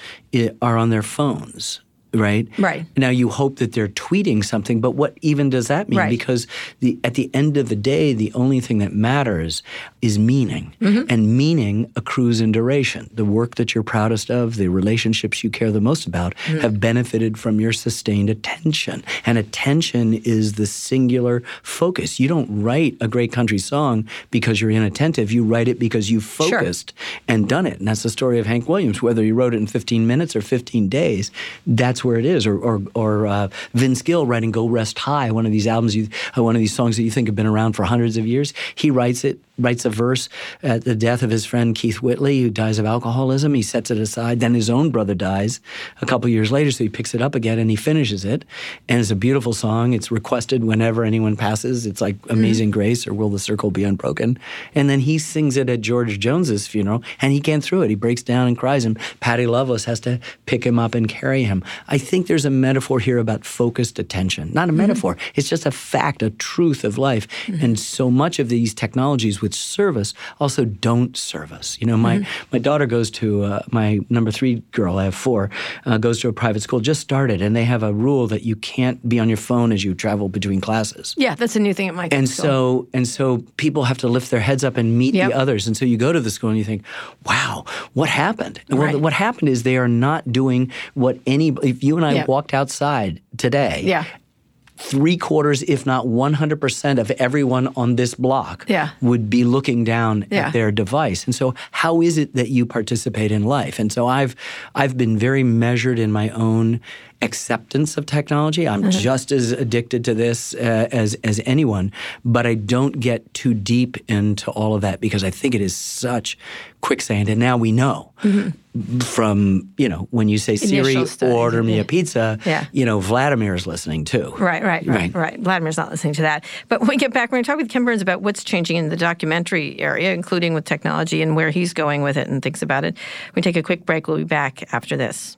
are on their phones right? Right. Now you hope that they're tweeting something, but what even does that mean? Right. Because the at the end of the day, the only thing that matters is meaning, mm-hmm. and meaning accrues in duration. The work that you're proudest of, the relationships you care the most about, mm-hmm. have benefited from your sustained attention, and attention is the singular focus. You don't write a great country song because you're inattentive. You write it because you focused sure. and done it. And that's the story of Hank Williams. Whether he wrote it in 15 minutes or 15 days, that's that's where it is. Or or, or uh, Vince Gill writing "Go Rest High," one of these albums, you, uh, one of these songs that you think have been around for hundreds of years. He writes it writes a verse at the death of his friend Keith Whitley, who dies of alcoholism. He sets it aside. Then his own brother dies a couple years later, so he picks it up again and he finishes it. And it's a beautiful song. It's requested whenever anyone passes. It's like mm-hmm. Amazing mm-hmm. Grace or Will the Circle Be Unbroken. And then he sings it at George Jones's funeral, and he can't through it. He breaks down and cries, and Patty Loveless has to pick him up and carry him. I think there's a metaphor here about focused attention. Not a mm-hmm. metaphor. It's just a fact, a truth of life. Mm-hmm. And so much of these technologies which serve us also don't serve us. You know, my, mm-hmm. my daughter goes to, uh, my number three girl, I have four, uh, goes to a private school, just started, and they have a rule that you can't be on your phone as you travel between classes. Yeah, that's a new thing at my and school. so And so people have to lift their heads up and meet yep. the others. And so you go to the school and you think, wow, what happened? Right. Well, what happened is they are not doing what any, if you and I yep. walked outside today yeah three quarters, if not 100% of everyone on this block yeah. would be looking down yeah. at their device. And so how is it that you participate in life? And so I've I've been very measured in my own acceptance of technology. I'm mm-hmm. just as addicted to this uh, as as anyone, but I don't get too deep into all of that because I think it is such quicksand and now we know. Mm-hmm from you know when you say Siri order me a pizza, yeah. you know Vladimir's listening too. Right, right, right, right, right. Vladimir's not listening to that. But when we get back, we're going to talk with Ken Burns about what's changing in the documentary area, including with technology and where he's going with it and thinks about it. We take a quick break. We'll be back after this.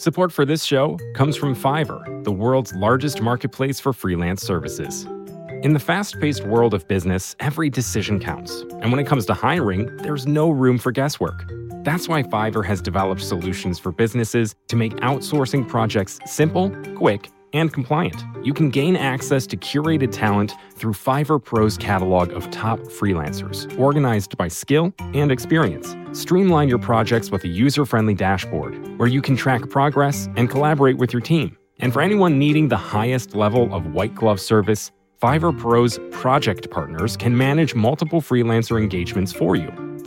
Support for this show comes from Fiverr, the world's largest marketplace for freelance services. In the fast paced world of business, every decision counts. And when it comes to hiring, there's no room for guesswork. That's why Fiverr has developed solutions for businesses to make outsourcing projects simple, quick, and compliant. You can gain access to curated talent through Fiverr Pro's catalog of top freelancers, organized by skill and experience. Streamline your projects with a user friendly dashboard where you can track progress and collaborate with your team. And for anyone needing the highest level of white glove service, Fiverr Pro's project partners can manage multiple freelancer engagements for you.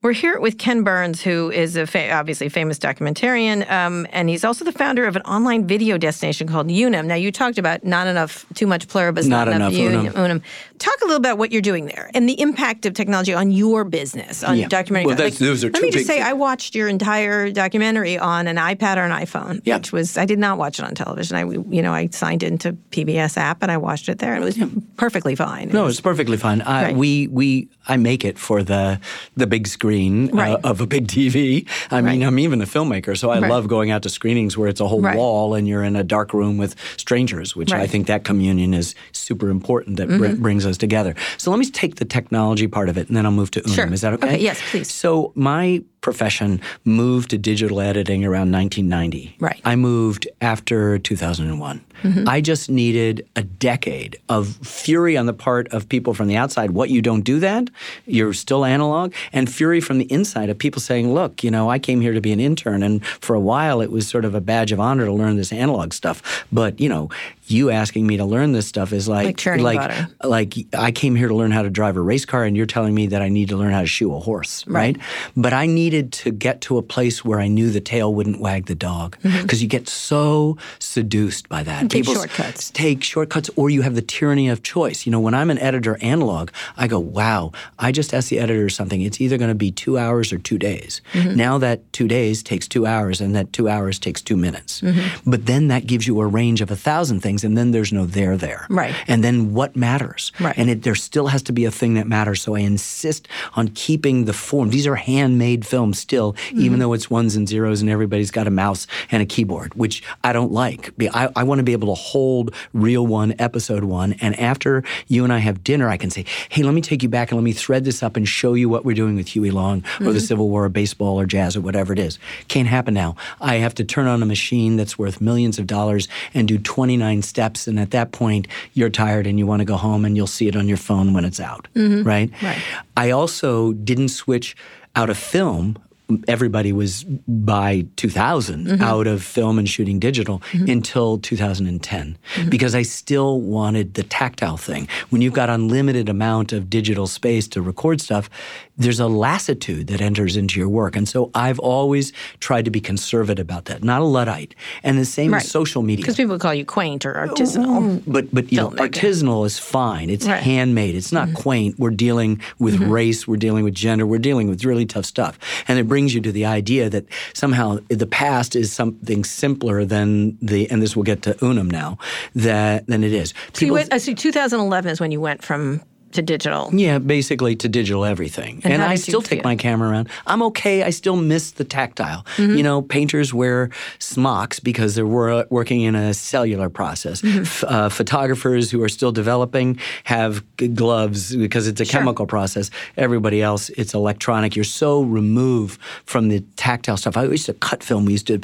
We're here with Ken Burns, who is a fa- obviously famous documentarian, um, and he's also the founder of an online video destination called Unum. Now, you talked about not enough, too much pluribus, Not enough, enough Unum. Unum. Talk a little about what you're doing there and the impact of technology on your business, on Yeah. documentary. Well, that's- those are two let me just say, things. I watched your entire documentary on an iPad or an iPhone, Yeah. which was I did not watch it on television. I, you know, I signed into PBS app and I watched it there, and it was perfectly fine. No, it's perfectly fine. I, Right. We we I make it for the the big screen Right. uh, of a big TV. I mean, Right. I'm even a filmmaker, so I Right. love going out to screenings where it's a whole wall and you're in a dark room with strangers, which I think that communion is super important that Mm-hmm. brings us together. So let me take the technology part of it, and then I'll move to Unum. Sure. Is that okay? Okay, yes, please. So my profession moved to digital editing around 1990. Right. Mm-hmm. I moved after 2001. I just needed a decade of fury on the part of people from the outside. What you don't do that, you're still analog, and fury from the inside of people saying, "Look, you know, I came here to be an intern, and for a while it was sort of a badge of honor to learn this analog stuff. But you know, you asking me to learn this stuff is like Like churning like, butter. like I came here to learn how to drive a race car, and you're telling me that I need to learn how to shoe a horse, right? But I needed to get to a place where I knew the tail wouldn't wag the dog because you get so seduced by that. Mm-hmm. Take shortcuts. Take shortcuts, or you have the tyranny of choice. You know, when I'm an editor analog, I go, wow, I just asked the editor something. It's either going to be two hours or two days. Mm-hmm. Now that two days takes two hours, and that two hours takes two minutes. Mm-hmm. But then that gives you a range of a thousand things, and then there's no there there. Right. And then what matters? Right. And it, there still has to be a thing that matters. So I insist on keeping the form. These are handmade films still, Mm-hmm. even though it's ones and zeros and everybody's got a mouse and a keyboard, which I don't like. I, I want to be able to hold reel one, episode one, and after you and I have dinner, I can say, hey, let me take you back and let me thread this up and show you what we're doing with Huey Long or Mm-hmm. the Civil War or baseball or jazz or whatever it is. Can't happen now. I have to turn on a machine that's worth millions of dollars and do 29 steps. And at that point, you're tired and you want to go home and you'll see it on your phone when it's out. Mm-hmm. Right? Right. I also didn't switch out of film. Everybody was by 2000 mm-hmm. out of film and shooting digital mm-hmm. until 2010 because I still wanted the tactile thing. When you've got unlimited amount of digital space to record stuff, there's a lassitude that enters into your work. And so I've always tried to be conservative about that, not a Luddite. And the same Right. with social media. Because people call you quaint or artisanal. But but you know, artisanal is fine. It's Right. Mm-hmm. handmade. It's not quaint. We're dealing with race. We're dealing with gender. We're dealing with really tough stuff. And it brings you to the idea that somehow the past is something simpler than the. And this will get to Unum now. That than it is. So People- went, I see 2011 is when you went from to digital. yeah, basically to digital everything. And And, I still take my camera around. I'm okay. I still miss the tactile. Mm-hmm. You know, painters wear smocks because they're wor- working in a cellular process. Mm-hmm. F- uh, photographers who are still developing have g- gloves because it's a chemical process. Everybody else, it's electronic. You're so removed from the tactile stuff. I used to cut film. We used to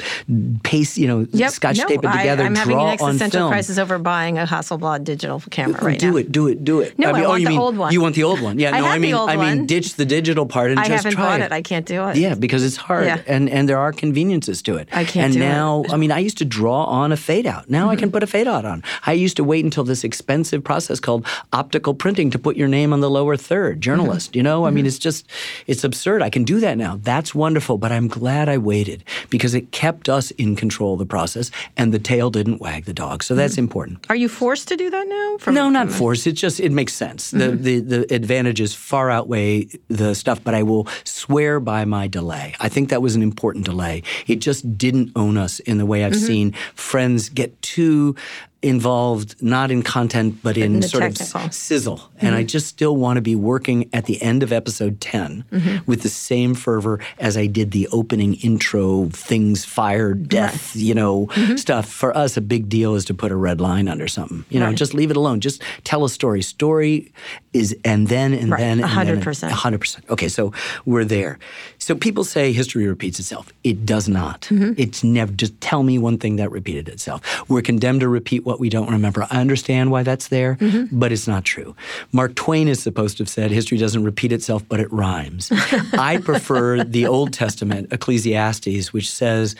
paste, you know, Yep. scotch no, tape it I- together, I'm draw having an existential crisis over buying a Hasselblad digital camera right do now. it, do it, do it. No, I, mean, oh, want you the mean, old one. You want the old one? Yeah. I no, I the mean, I mean, one. ditch the digital part and I just try it. it. I can't do it. Yeah, because it's hard, Yeah. and and there are conveniences to it. I can't And do it. Mm-hmm. now, I mean, I used to draw on a fade out. Now I can put a fade out on. I used to wait until this expensive process called optical printing to put your name on the lower third. Journalist, Mm-hmm. you know. I mean, it's just, it's absurd. I can do that now. That's wonderful. But I'm glad I waited because it kept us in control of the process, and the tail didn't wag the dog. So that's important. Are you forced to do that now? From, No, not forced. It just it makes sense. The, the the advantages far outweigh the stuff, but I will swear by my delay. I think that was an important delay. It just didn't own us in the way I've mm-hmm. seen friends get too involved, not in content, but in, in sort technical. of sizzle. And I mm-hmm. just still want to be working at the end of episode 10 mm-hmm. with the same fervor as I did the opening intro, things, fire, death, you know, mm-hmm. stuff. For us, a big deal is to put a red line under something. You know, Right. just leave it alone. Just tell a story. Story is and then and Right. then and A hundred then. percent. A hundred percent. Okay, so we're there. So people say history repeats itself. It does not. Mm-hmm. It's never. Just tell me one thing that repeated itself. We're condemned to repeat what we don't remember. I understand why that's there, Mm-hmm. but it's not true. Mark Twain is supposed to have said history doesn't repeat itself, but it rhymes. I prefer the Old Testament, Ecclesiastes, which says.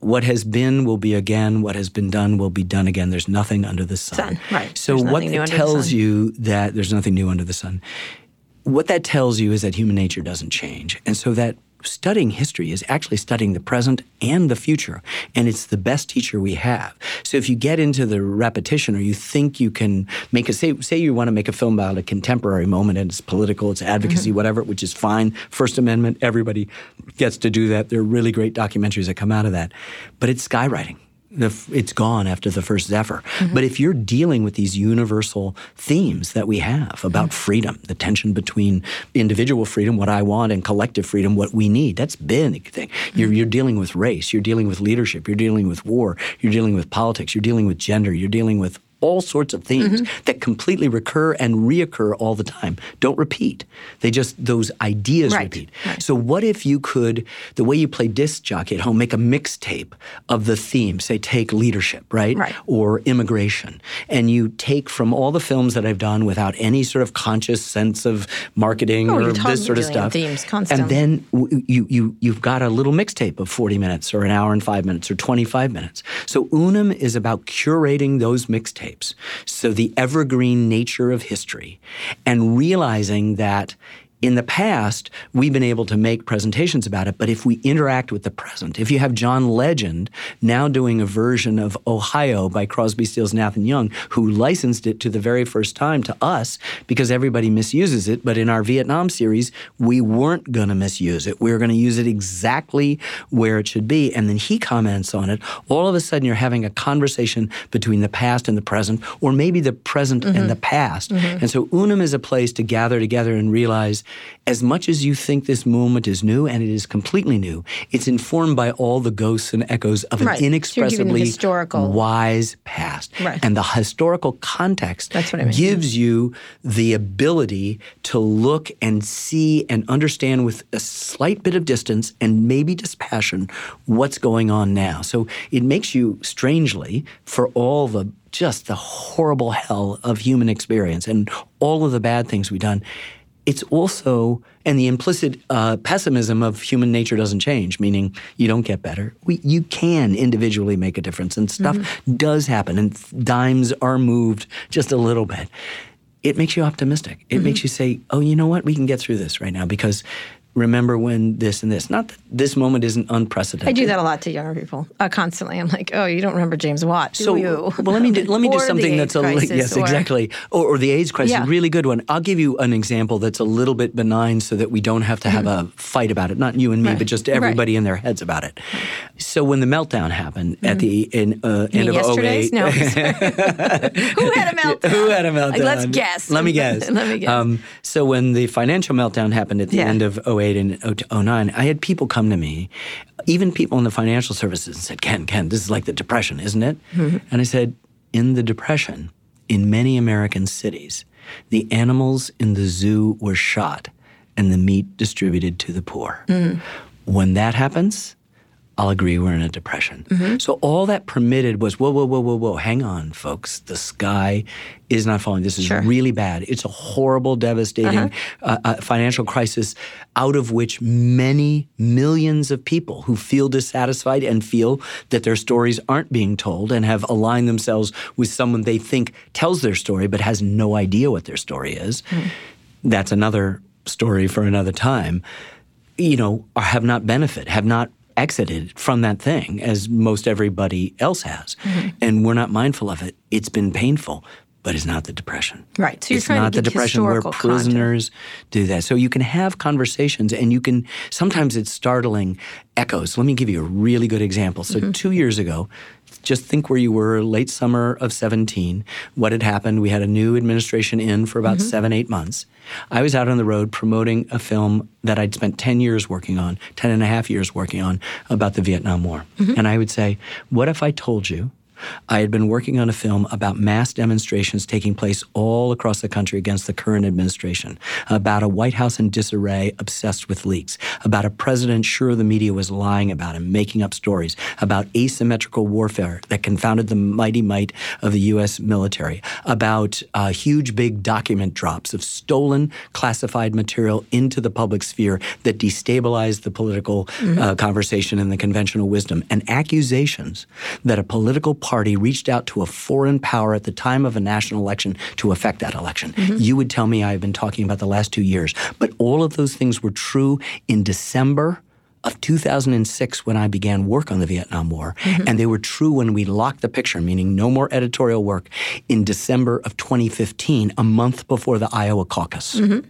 What has been will be again. What has been done will be done again. There's nothing under the sun. Sun, right. So There's what nothing it the tells you that there's nothing new under the sun. What that tells you is that human nature doesn't change. And so that studying history is actually studying the present and the future. And it's the best teacher we have. So if you get into the repetition or you think you can make a say say you want to make a film about a contemporary moment and it's political, it's advocacy, mm-hmm. whatever, which is fine. First Amendment, everybody gets to do that. There are really great documentaries that come out of that. But it's skywriting. The, it's gone after the first Zephyr. Mm-hmm. But if you're dealing with these universal themes that we have about mm-hmm. freedom, the tension between individual freedom, what I want, and collective freedom, what we need, that's big thing. You're, mm-hmm. you're dealing with race, you're dealing with leadership, you're dealing with war, you're dealing with politics, you're dealing with gender, you're dealing with all sorts of themes that completely recur and reoccur all the time. Don't repeat. They just, those ideas Right, repeat. right. So what if you could, the way you play disc jockey at home, make a mixtape of the theme, say take leadership, right? Right. Or immigration. And you take from all the films that I've done without any sort of conscious sense of marketing Oh, or this sort of stuff. themes and then you, you, you've got a little mixtape of 40 minutes or an hour and five minutes or 25 minutes. So Unum is about curating those mixtapes. So the evergreen nature of history and realizing that in the past, we've been able to make presentations about it, but if we interact with the present, if you have John Legend now doing a version of Ohio by Crosby, Stills, Nash and Young, who licensed it to the very first time to us because everybody misuses it, but in our Vietnam series, we weren't going to misuse it. We were going to use it exactly where it should be. And then he comments on it. All of a sudden, you're having a conversation between the past and the present, or maybe the present and mm-hmm. the past. Mm-hmm. And so Unum is a place to gather together and realize as much as you think this moment is new, and it is completely new, it's informed by all the ghosts and echoes of Right. an So inexpressibly historical- wise past. Right. And the historical context That's what I mean. gives you the ability to look and see and understand with a slight bit of distance and maybe dispassion what's going on now. So it makes you strangely for all the just the horrible hell of human experience and all of the bad things we've done. It's also and the implicit uh, pessimism of human nature doesn't change, meaning you don't get better. We, you can individually make a difference, and stuff does happen, and dimes are moved just a little bit it makes you optimistic. It makes you say, "Oh, you know what? We can get through this right now because remember when this and this. Not that this moment isn't unprecedented. I do that a lot to younger people uh, constantly. I'm like, oh, you don't remember James Watt, do So, you? well, let me do, let me do something that's a crisis, yes, or- exactly, or, or the AIDS crisis, Yeah. really good one. I'll give you an example that's a little bit benign, so that we don't have to have a fight about it. Not you and me, Mm-hmm. Right. but just Right. everybody in their heads about it. So when the meltdown happened at the in uh, end of yesterday's? 08, No. Who had a meltdown? Who had a meltdown? Like, let's guess. Let me guess. Let me guess. Um, so when the financial meltdown happened at the Yeah. end of 08 and 09, I had people come to me, even people in the financial services, and said, Ken, Ken, this is like the Depression, isn't it? Mm-hmm. And I said, in the Depression, in many American cities, the animals in the zoo were shot and the meat distributed to the poor. Mm. When that happens, I'll agree we're in a depression. Mm-hmm. So all that permitted was whoa, whoa, whoa, whoa, whoa. Hang on, folks. The sky is not falling. This is Sure. really bad. It's a horrible, devastating Uh-huh. uh, uh, financial crisis out of which many millions of people who feel dissatisfied and feel that their stories aren't being told and have aligned themselves with someone they think tells their story but has no idea what their story is. That's another story for another time. You know, have not benefit, have not exited from that thing as most everybody else has. And we're not mindful of it. It's been painful, but it's not the depression. Right. So you're it's trying to not the depression where prisoners do that. So you can have conversations and you can sometimes it's startling echoes. Let me give you a really good example. So Mm-hmm. 2 years ago, just think where you were late summer of 17, what had happened. We had a new administration in for about Mm-hmm. 7 8 months. I was out on the road promoting a film that I'd spent 10 years working on, 10 and a half years working on about the Vietnam War. Mm-hmm. And I would say, what if I told you I had been working on a film about mass demonstrations taking place all across the country against the current administration, about a White House in disarray obsessed with leaks, about a president sure the media was lying about him, making up stories, about asymmetrical warfare that confounded the mighty might of the U.S. military, about uh, huge big document drops of stolen classified material into the public sphere that destabilized the political uh, conversation and the conventional wisdom, and accusations that a political party reached out to a foreign power at the time of a national election to affect that election. Mm-hmm. You would tell me I've been talking about the last two years, but all of those things were true in December of 2006 when I began work on the Vietnam War, mm-hmm. and they were true when we locked the picture, meaning no more editorial work, in December of 2015, a month before the Iowa caucus. Mm-hmm.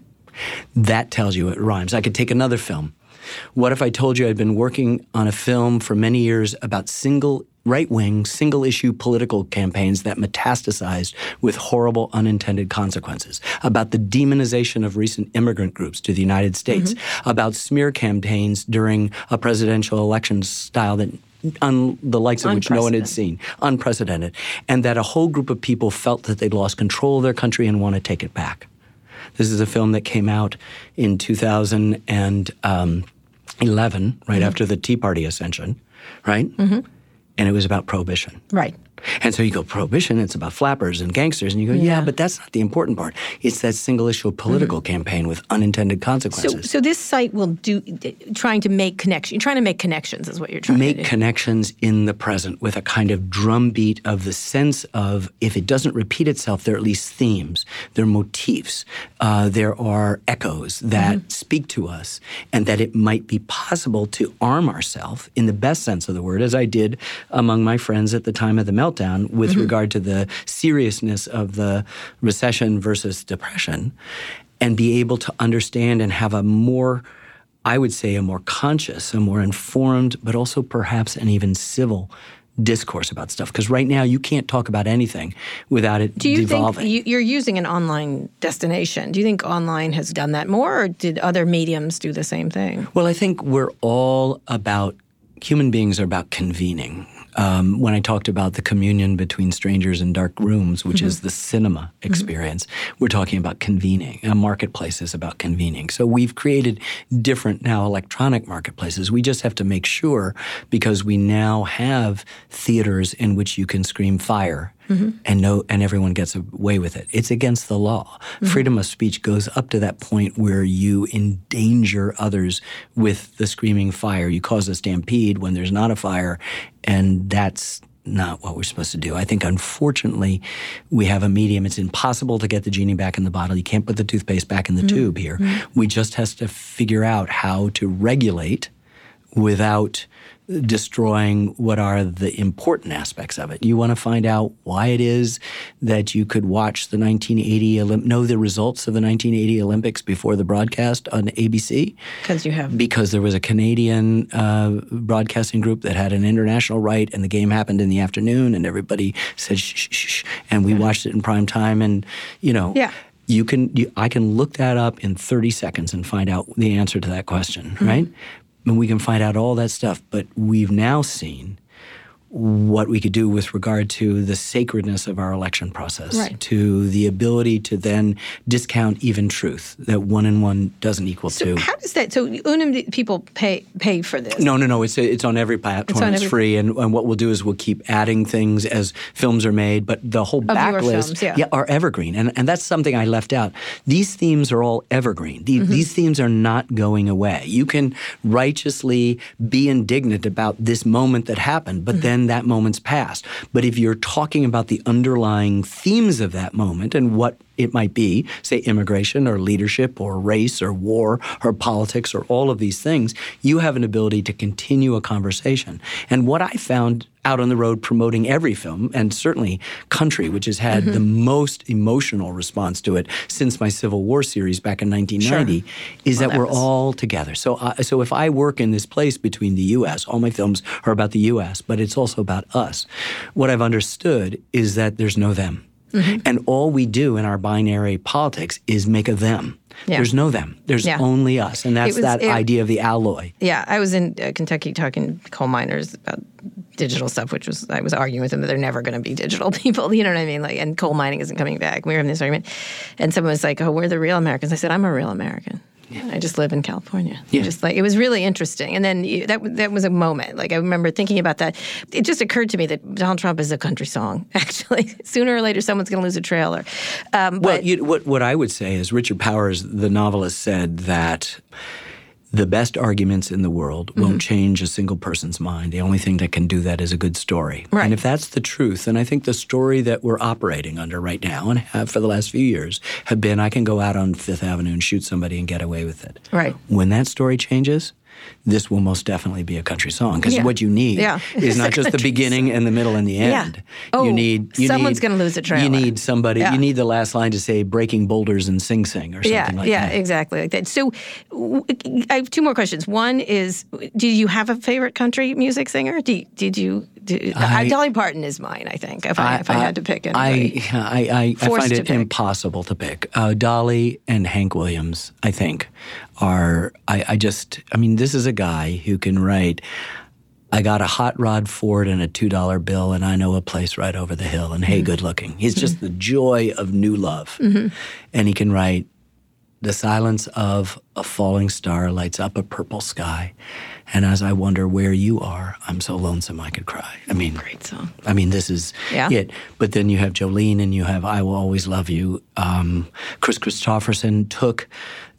That tells you it rhymes. I could take another film. What if I told you I'd been working on a film for many years about single right wing, single issue political campaigns that metastasized with horrible unintended consequences, about the demonization of recent immigrant groups to the United States, mm-hmm. about smear campaigns during a presidential election style that un, the likes of which no one had seen, unprecedented, and that a whole group of people felt that they'd lost control of their country and want to take it back. This is a film that came out in 2011, um, right mm-hmm. after the Tea Party ascension, right? Mm-hmm. And it was about prohibition. Right. And so you go, prohibition, it's about flappers and gangsters. And you go, yeah, but that's not the important part. It's that single issue political campaign with unintended consequences. so this site will do trying to make connection. Trying to make connections, is what you're trying make to do. connections in the present with a kind of drumbeat of the sense of if it doesn't repeat itself, there are at least themes, there are motifs, uh, there are echoes that speak to us, and that it might be possible to arm ourselves in the best sense of the word, as I did among my friends at the time of the meltdown with mm-hmm. regard to the seriousness of the recession versus depression, and be able to understand and have a more I would say a more conscious, a more informed, but also perhaps an even civil discourse about stuff. Because right now you can't talk about anything without it Do you devolving. think you're using an online destination? Do you think online has done that more, or did other mediums do the same thing? well, I think we're all about human beings are about convening. Um, when I talked about the communion between strangers in dark rooms, which is the cinema experience, we're talking about convening. A marketplace is about convening. So we've created different now electronic marketplaces. We just have to make sure because we now have theaters in which you can scream fire Mm-hmm. and no and everyone gets away with it. It's against the law. Mm-hmm. Freedom of speech goes up to that point where you endanger others with the screaming fire. You cause a stampede when there's not a fire, and that's not what we're supposed to do. I think unfortunately we have a medium. It's impossible to get the genie back in the bottle. You can't put the toothpaste back in the mm-hmm. tube here. We just has to figure out how to regulate without destroying what are the important aspects of it. You want to find out why it is that you could watch the 1980 Olymp- know the results of the 1980 Olympics before the broadcast on ABC Because you have because there was a Canadian uh, broadcasting group that had an international right, and the game happened in the afternoon, and everybody said shh, shh, shh, and we watched it in prime time, and you know, Yeah. you can, you, I can look that up in 30 seconds and find out the answer to that question, right? And we can find out all that stuff, but we've now seen what we could do with regard to the sacredness of our election process, Right. to the ability to then discount even truth, that one and one doesn't equal So two. how does that? So Unum people pay pay for this? No, no, no. It's it's on every platform. on It's, every- free, and, and what we'll do is we'll keep adding things as films are made. But the whole backlist, films, yeah. are evergreen, and and that's something I left out. These themes are all evergreen. The- Mm-hmm. These themes are not going away. You can righteously be indignant about this moment that happened, but Mm-hmm. then that moment's past. But if you're talking about the underlying themes of that moment and what it might be, say immigration or leadership or race or war or politics or all of these things, you have an ability to continue a conversation. And what I found out on the road promoting every film, and certainly Country, which has had the most emotional response to it since my Civil War series back in 1990, is that, that we're was- all together. So, uh, so if I work in this place between the U.S., all my films are about the U.S., but it's also about us. What I've understood is that there's no them. Mm-hmm. And all we do in our binary politics is make a them. Yeah. There's no them. There's Yeah. only us. And that's was- that it- idea of the alloy. Yeah, I was in uh, Kentucky talking to coal miners about digital stuff, which was I was arguing with them that they're never going to be digital people. You know what I mean? Like, and coal mining isn't coming back. We were having this argument, and someone was like, "Oh, we're the real Americans." I said, "I'm a real American." I just live in California. Yeah. Just like it was really interesting, and then you, that that was a moment. Like I remember thinking about that. It just occurred to me that Donald Trump is a country song. Actually, sooner or later, someone's going to lose a trailer. Um, Well, but you, what what I would say is Richard Powers, the novelist, said that the best arguments in the world Mm-hmm. won't change a single person's mind. The only thing that can do that is a good story. Right. And if that's the truth, then I think the story that we're operating under right now and have for the last few years have been I can go out on Fifth Avenue and shoot somebody and get away with it. Right. When that story changes, this will most definitely be a country song because Yeah. what you need Yeah. is not just the beginning and the middle and the Yeah. end. Oh, you need you someone's gonna lose a You need somebody. Yeah. You need the last line to say "breaking boulders and Sing Sing" or something yeah, like yeah, that. exactly like that. So, I have two more questions. One is, do you have a favorite country music singer? Do, did you? Do, I- Dolly Parton is mine. I think if I, if I had to pick I, anybody. I, I, I Forced find to it pick. impossible to pick. Uh, Dolly and Hank Williams, I think, are. I, I just. I mean, this is a guy who can write. I got a hot rod Ford and a two dollar bill, and I know a place right over the hill. And Mm-hmm. hey, good looking. He's just the joy of new love, and he can write. The silence of a falling star lights up a purple sky, and as I wonder where you are, I'm so lonesome I could cry. I mean, Great song. I mean, this is Yeah. it. But then you have Jolene and you have I Will Always Love You. Um, Kris Kristofferson took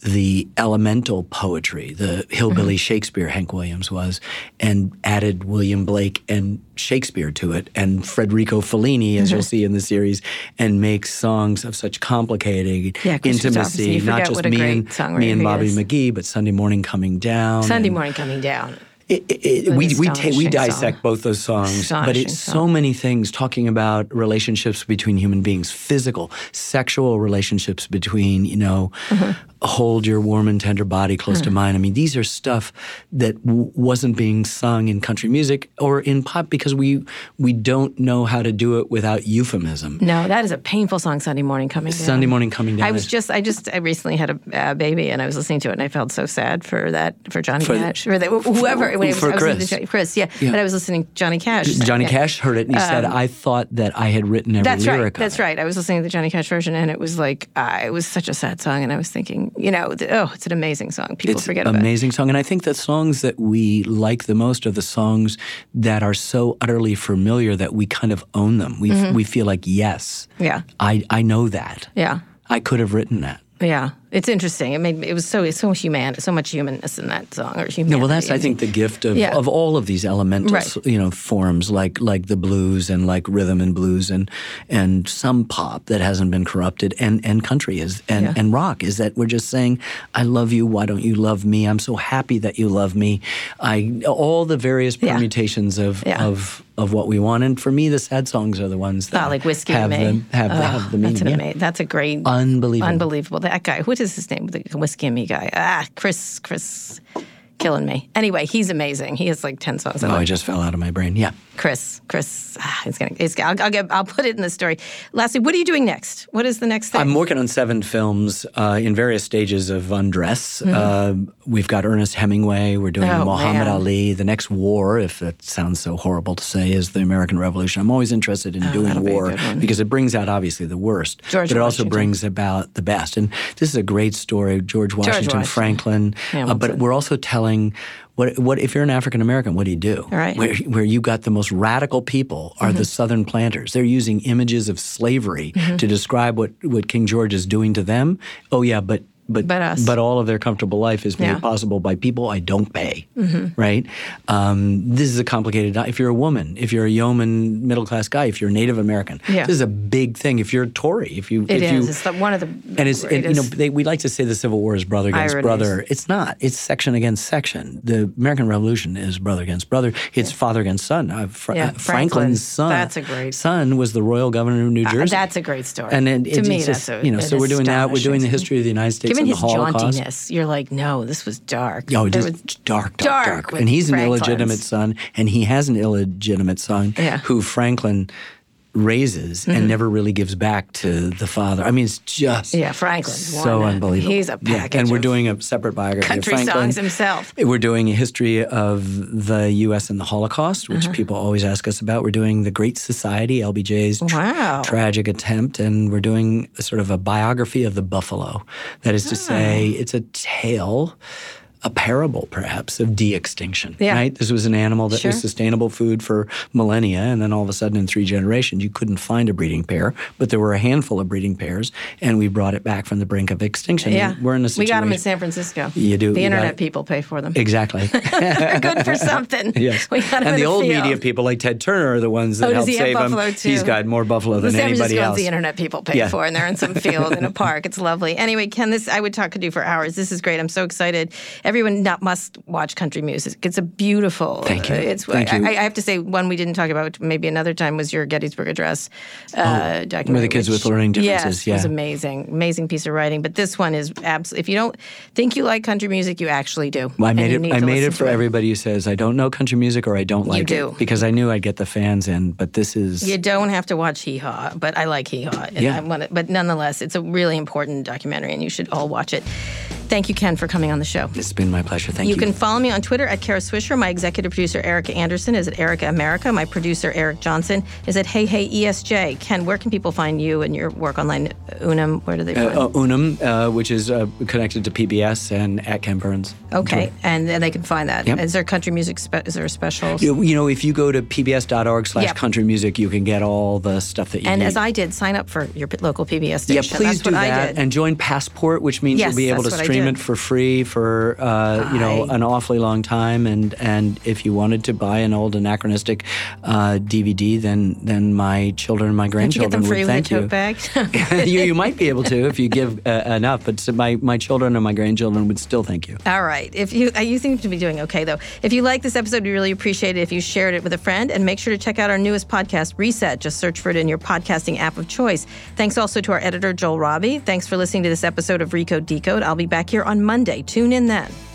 the elemental poetry, the hillbilly Mm-hmm. Shakespeare Hank Williams was, and added William Blake and Shakespeare to it, and Federico Fellini, as Mm-hmm. you'll see in the series, and makes songs of such complicated Yeah, intimacy, not just me and me and Bobby is. McGee, but Sunday Morning Coming Down. Sunday and- morning coming down. It, it, it- we we take we dissect song. both those songs, but it's so many things talking about relationships between human beings, physical, sexual relationships between you know, Mm-hmm. hold your warm and tender body close Mm. to mine. I mean, these are stuff that w- wasn't being sung in country music or in pop because we we don't know how to do it without euphemism. No, that is a painful song. Sunday morning coming down. Sunday morning coming down. I was just, I just, I recently had a uh, baby, and I was listening to it, and I felt so sad for that, for Johnny For- Cash, for the, whoever, when I was, for I was listening to Kris. Yeah, Yeah. but I was listening to Johnny Cash. Johnny. Cash heard it and he said, "I thought that I had written every Um, That's lyric." right. That's it." right. I was listening to the Johnny Cash version, and it was like uh, it was such a sad song, and I was thinking, you know, th- oh, it's an amazing song. People it's forget about. amazing song and i think the songs that we like the most are the songs that are so utterly familiar that we kind of own them we, we feel like yes Mm-hmm. Yeah. I, I know that Yeah, i could have written that yeah. It's interesting. It made it was so so human, so much humanness in that song, or humanity. No, well, that's I think the gift of, Yeah. of all of these elemental, Right. you know, forms like like the blues and like rhythm and blues and and some pop that hasn't been corrupted and and country is and Yeah. and rock is that we're just saying, I love you. Why don't you love me? I'm so happy that you love me. I all the various permutations of Yeah. of of what we want. And for me, the sad songs are the ones ah, that Oh, like whiskey have me. the have, the, Oh, have the meaning. That's an yeah. amazing. That's a great, Unbelievable. unbelievable. That guy. What is his name? The whiskey and me guy. Ah, Chris. Chris. Killing me. Anyway, he's amazing. He has like 10 songs. I Oh, I just fell out of my brain. Yeah. Chris, Chris, ah, he's gonna, he's, I'll, I'll, get, I'll put it in the story. Lastly, what are you doing next? What is the next thing? I'm working on seven films uh, in various stages of undress. Uh, we've got Ernest Hemingway. We're doing Mm-hmm. Oh, Muhammad man. Ali. The next war, if that sounds so horrible to say, is the American Revolution. I'm always interested in doing Oh, be war because it brings out obviously the worst, George but it also brings about the best. And this is a great story. George Washington, Washington. Franklin. Uh, but we're also telling. What, what if you're an African American? What do you do? Right. Where, where you got the most radical people are Mm-hmm. the Southern planters. They're using images of slavery Mm-hmm. to describe what, what King George is doing to them. Oh yeah, but but But us. all of their comfortable life is made Yeah. possible by people I don't pay. Right. Um, this is a complicated. If you're a woman, if you're a yeoman middle class guy, if you're a Native American, Yeah. this is a big thing. If you're a Tory, if you It if is. you It's the, one of the and it's you know they, we like to say the Civil War is brother against Ironies. brother. It's not. It's section against section. The American Revolution is brother against brother. It's father against son. Uh, Fra- Yeah, uh, Franklin's son. That's a great- son was the royal governor of New Uh, Jersey. that's a great story. And then To it- me, it's that's just, a- you know. So we're doing that. We're doing the history of the United States The his jauntiness, you're like, no, this was dark. Oh, it was dark, dark, dark dark. And he's an illegitimate son, and he has an illegitimate son Yeah. who Franklin raises Mm-hmm. and never really gives back to the father. I mean, it's just Yeah, Franklin's so unbelievable. He's a Yeah, and we're doing a separate biography country of Franklin. songs himself. We're doing a history of the U.S. and the Holocaust, which Uh-huh. people always ask us about. We're doing the Great Society, LBJ's Wow. tragic attempt, and we're doing a sort of a biography of the buffalo. That is to say, Ah. it's a tale. A parable, perhaps, of de-extinction. Yeah. Right. This was an animal that Sure. was sustainable food for millennia, and then all of a sudden, in three generations, you couldn't find a breeding pair. But there were a handful of breeding pairs, and we brought it back from the brink of extinction. Yeah, We're in a situation. We got them in San Francisco. You do, The you internet people pay for them. Exactly. They're good for something. Yes. We got 'em and in the old field. media people like Ted Turner are the ones that Oh, does help he have save him. buffalo too? He's got more buffalo The than San anybody Francisco else. the internet people pay Yeah. for, and they're in some field in a park. It's lovely. Anyway, Ken, this I would talk to you for hours. This is great. I'm so excited. Everyone not must watch country music. It's a beautiful. Thank you. It's. Thank I, you. I have to say, one we didn't talk about maybe another time was your Gettysburg Address uh, documentary. where the kids which- with learning differences. Yes, differences, was amazing, amazing piece of writing. But this one is absolutely. If you don't think you like country music, you actually do. Well, I made it. I made it for to everybody who says I don't know country music or I don't like do. it because I knew I'd get the fans in. But this is You don't have to watch Hee Haw, but I like Hee Haw. Yeah. It, but nonetheless, it's a really important documentary, and you should all watch it. Thank you, Ken, for coming on the show. It's been my pleasure. Thank you. You can follow me on Twitter at Kara Swisher. My executive producer, Erica Anderson, is at Erica America. My producer, Eric Johnson, is at Hey Hey ESJ. Ken, where can people find you and your work online? Unum, where do they find Uh, uh, Unum, uh, which is uh, connected to PBS and at Ken Burns. Okay, and then they can find that. Is Yep. there country music? Spe- is there a special? You, you know, if you go to pbs.org slash Yep. country music, you can get all the stuff that you and need. as I did, sign up for your local PBS station. yeah, please That's do that and join Passport, which means Yes, you'll be able to that's what I stream it for free for uh, you know an awfully long time. And and if you wanted to buy an old anachronistic uh, DVD, then then my children and my Did you get grandchildren would thank you. you. You might be able to if you give uh, enough, but my my children and my grandchildren would still thank you. All right. If you uh, you seem to be doing okay though. If you like this episode, we really appreciate it if you shared it with a friend and make sure to check out our newest podcast, Reset. Just search for it in your podcasting app of choice. Thanks also to our editor Joel Robbie. Thanks for listening to this episode of Recode Decode. I'll be back here on Monday. Tune in then.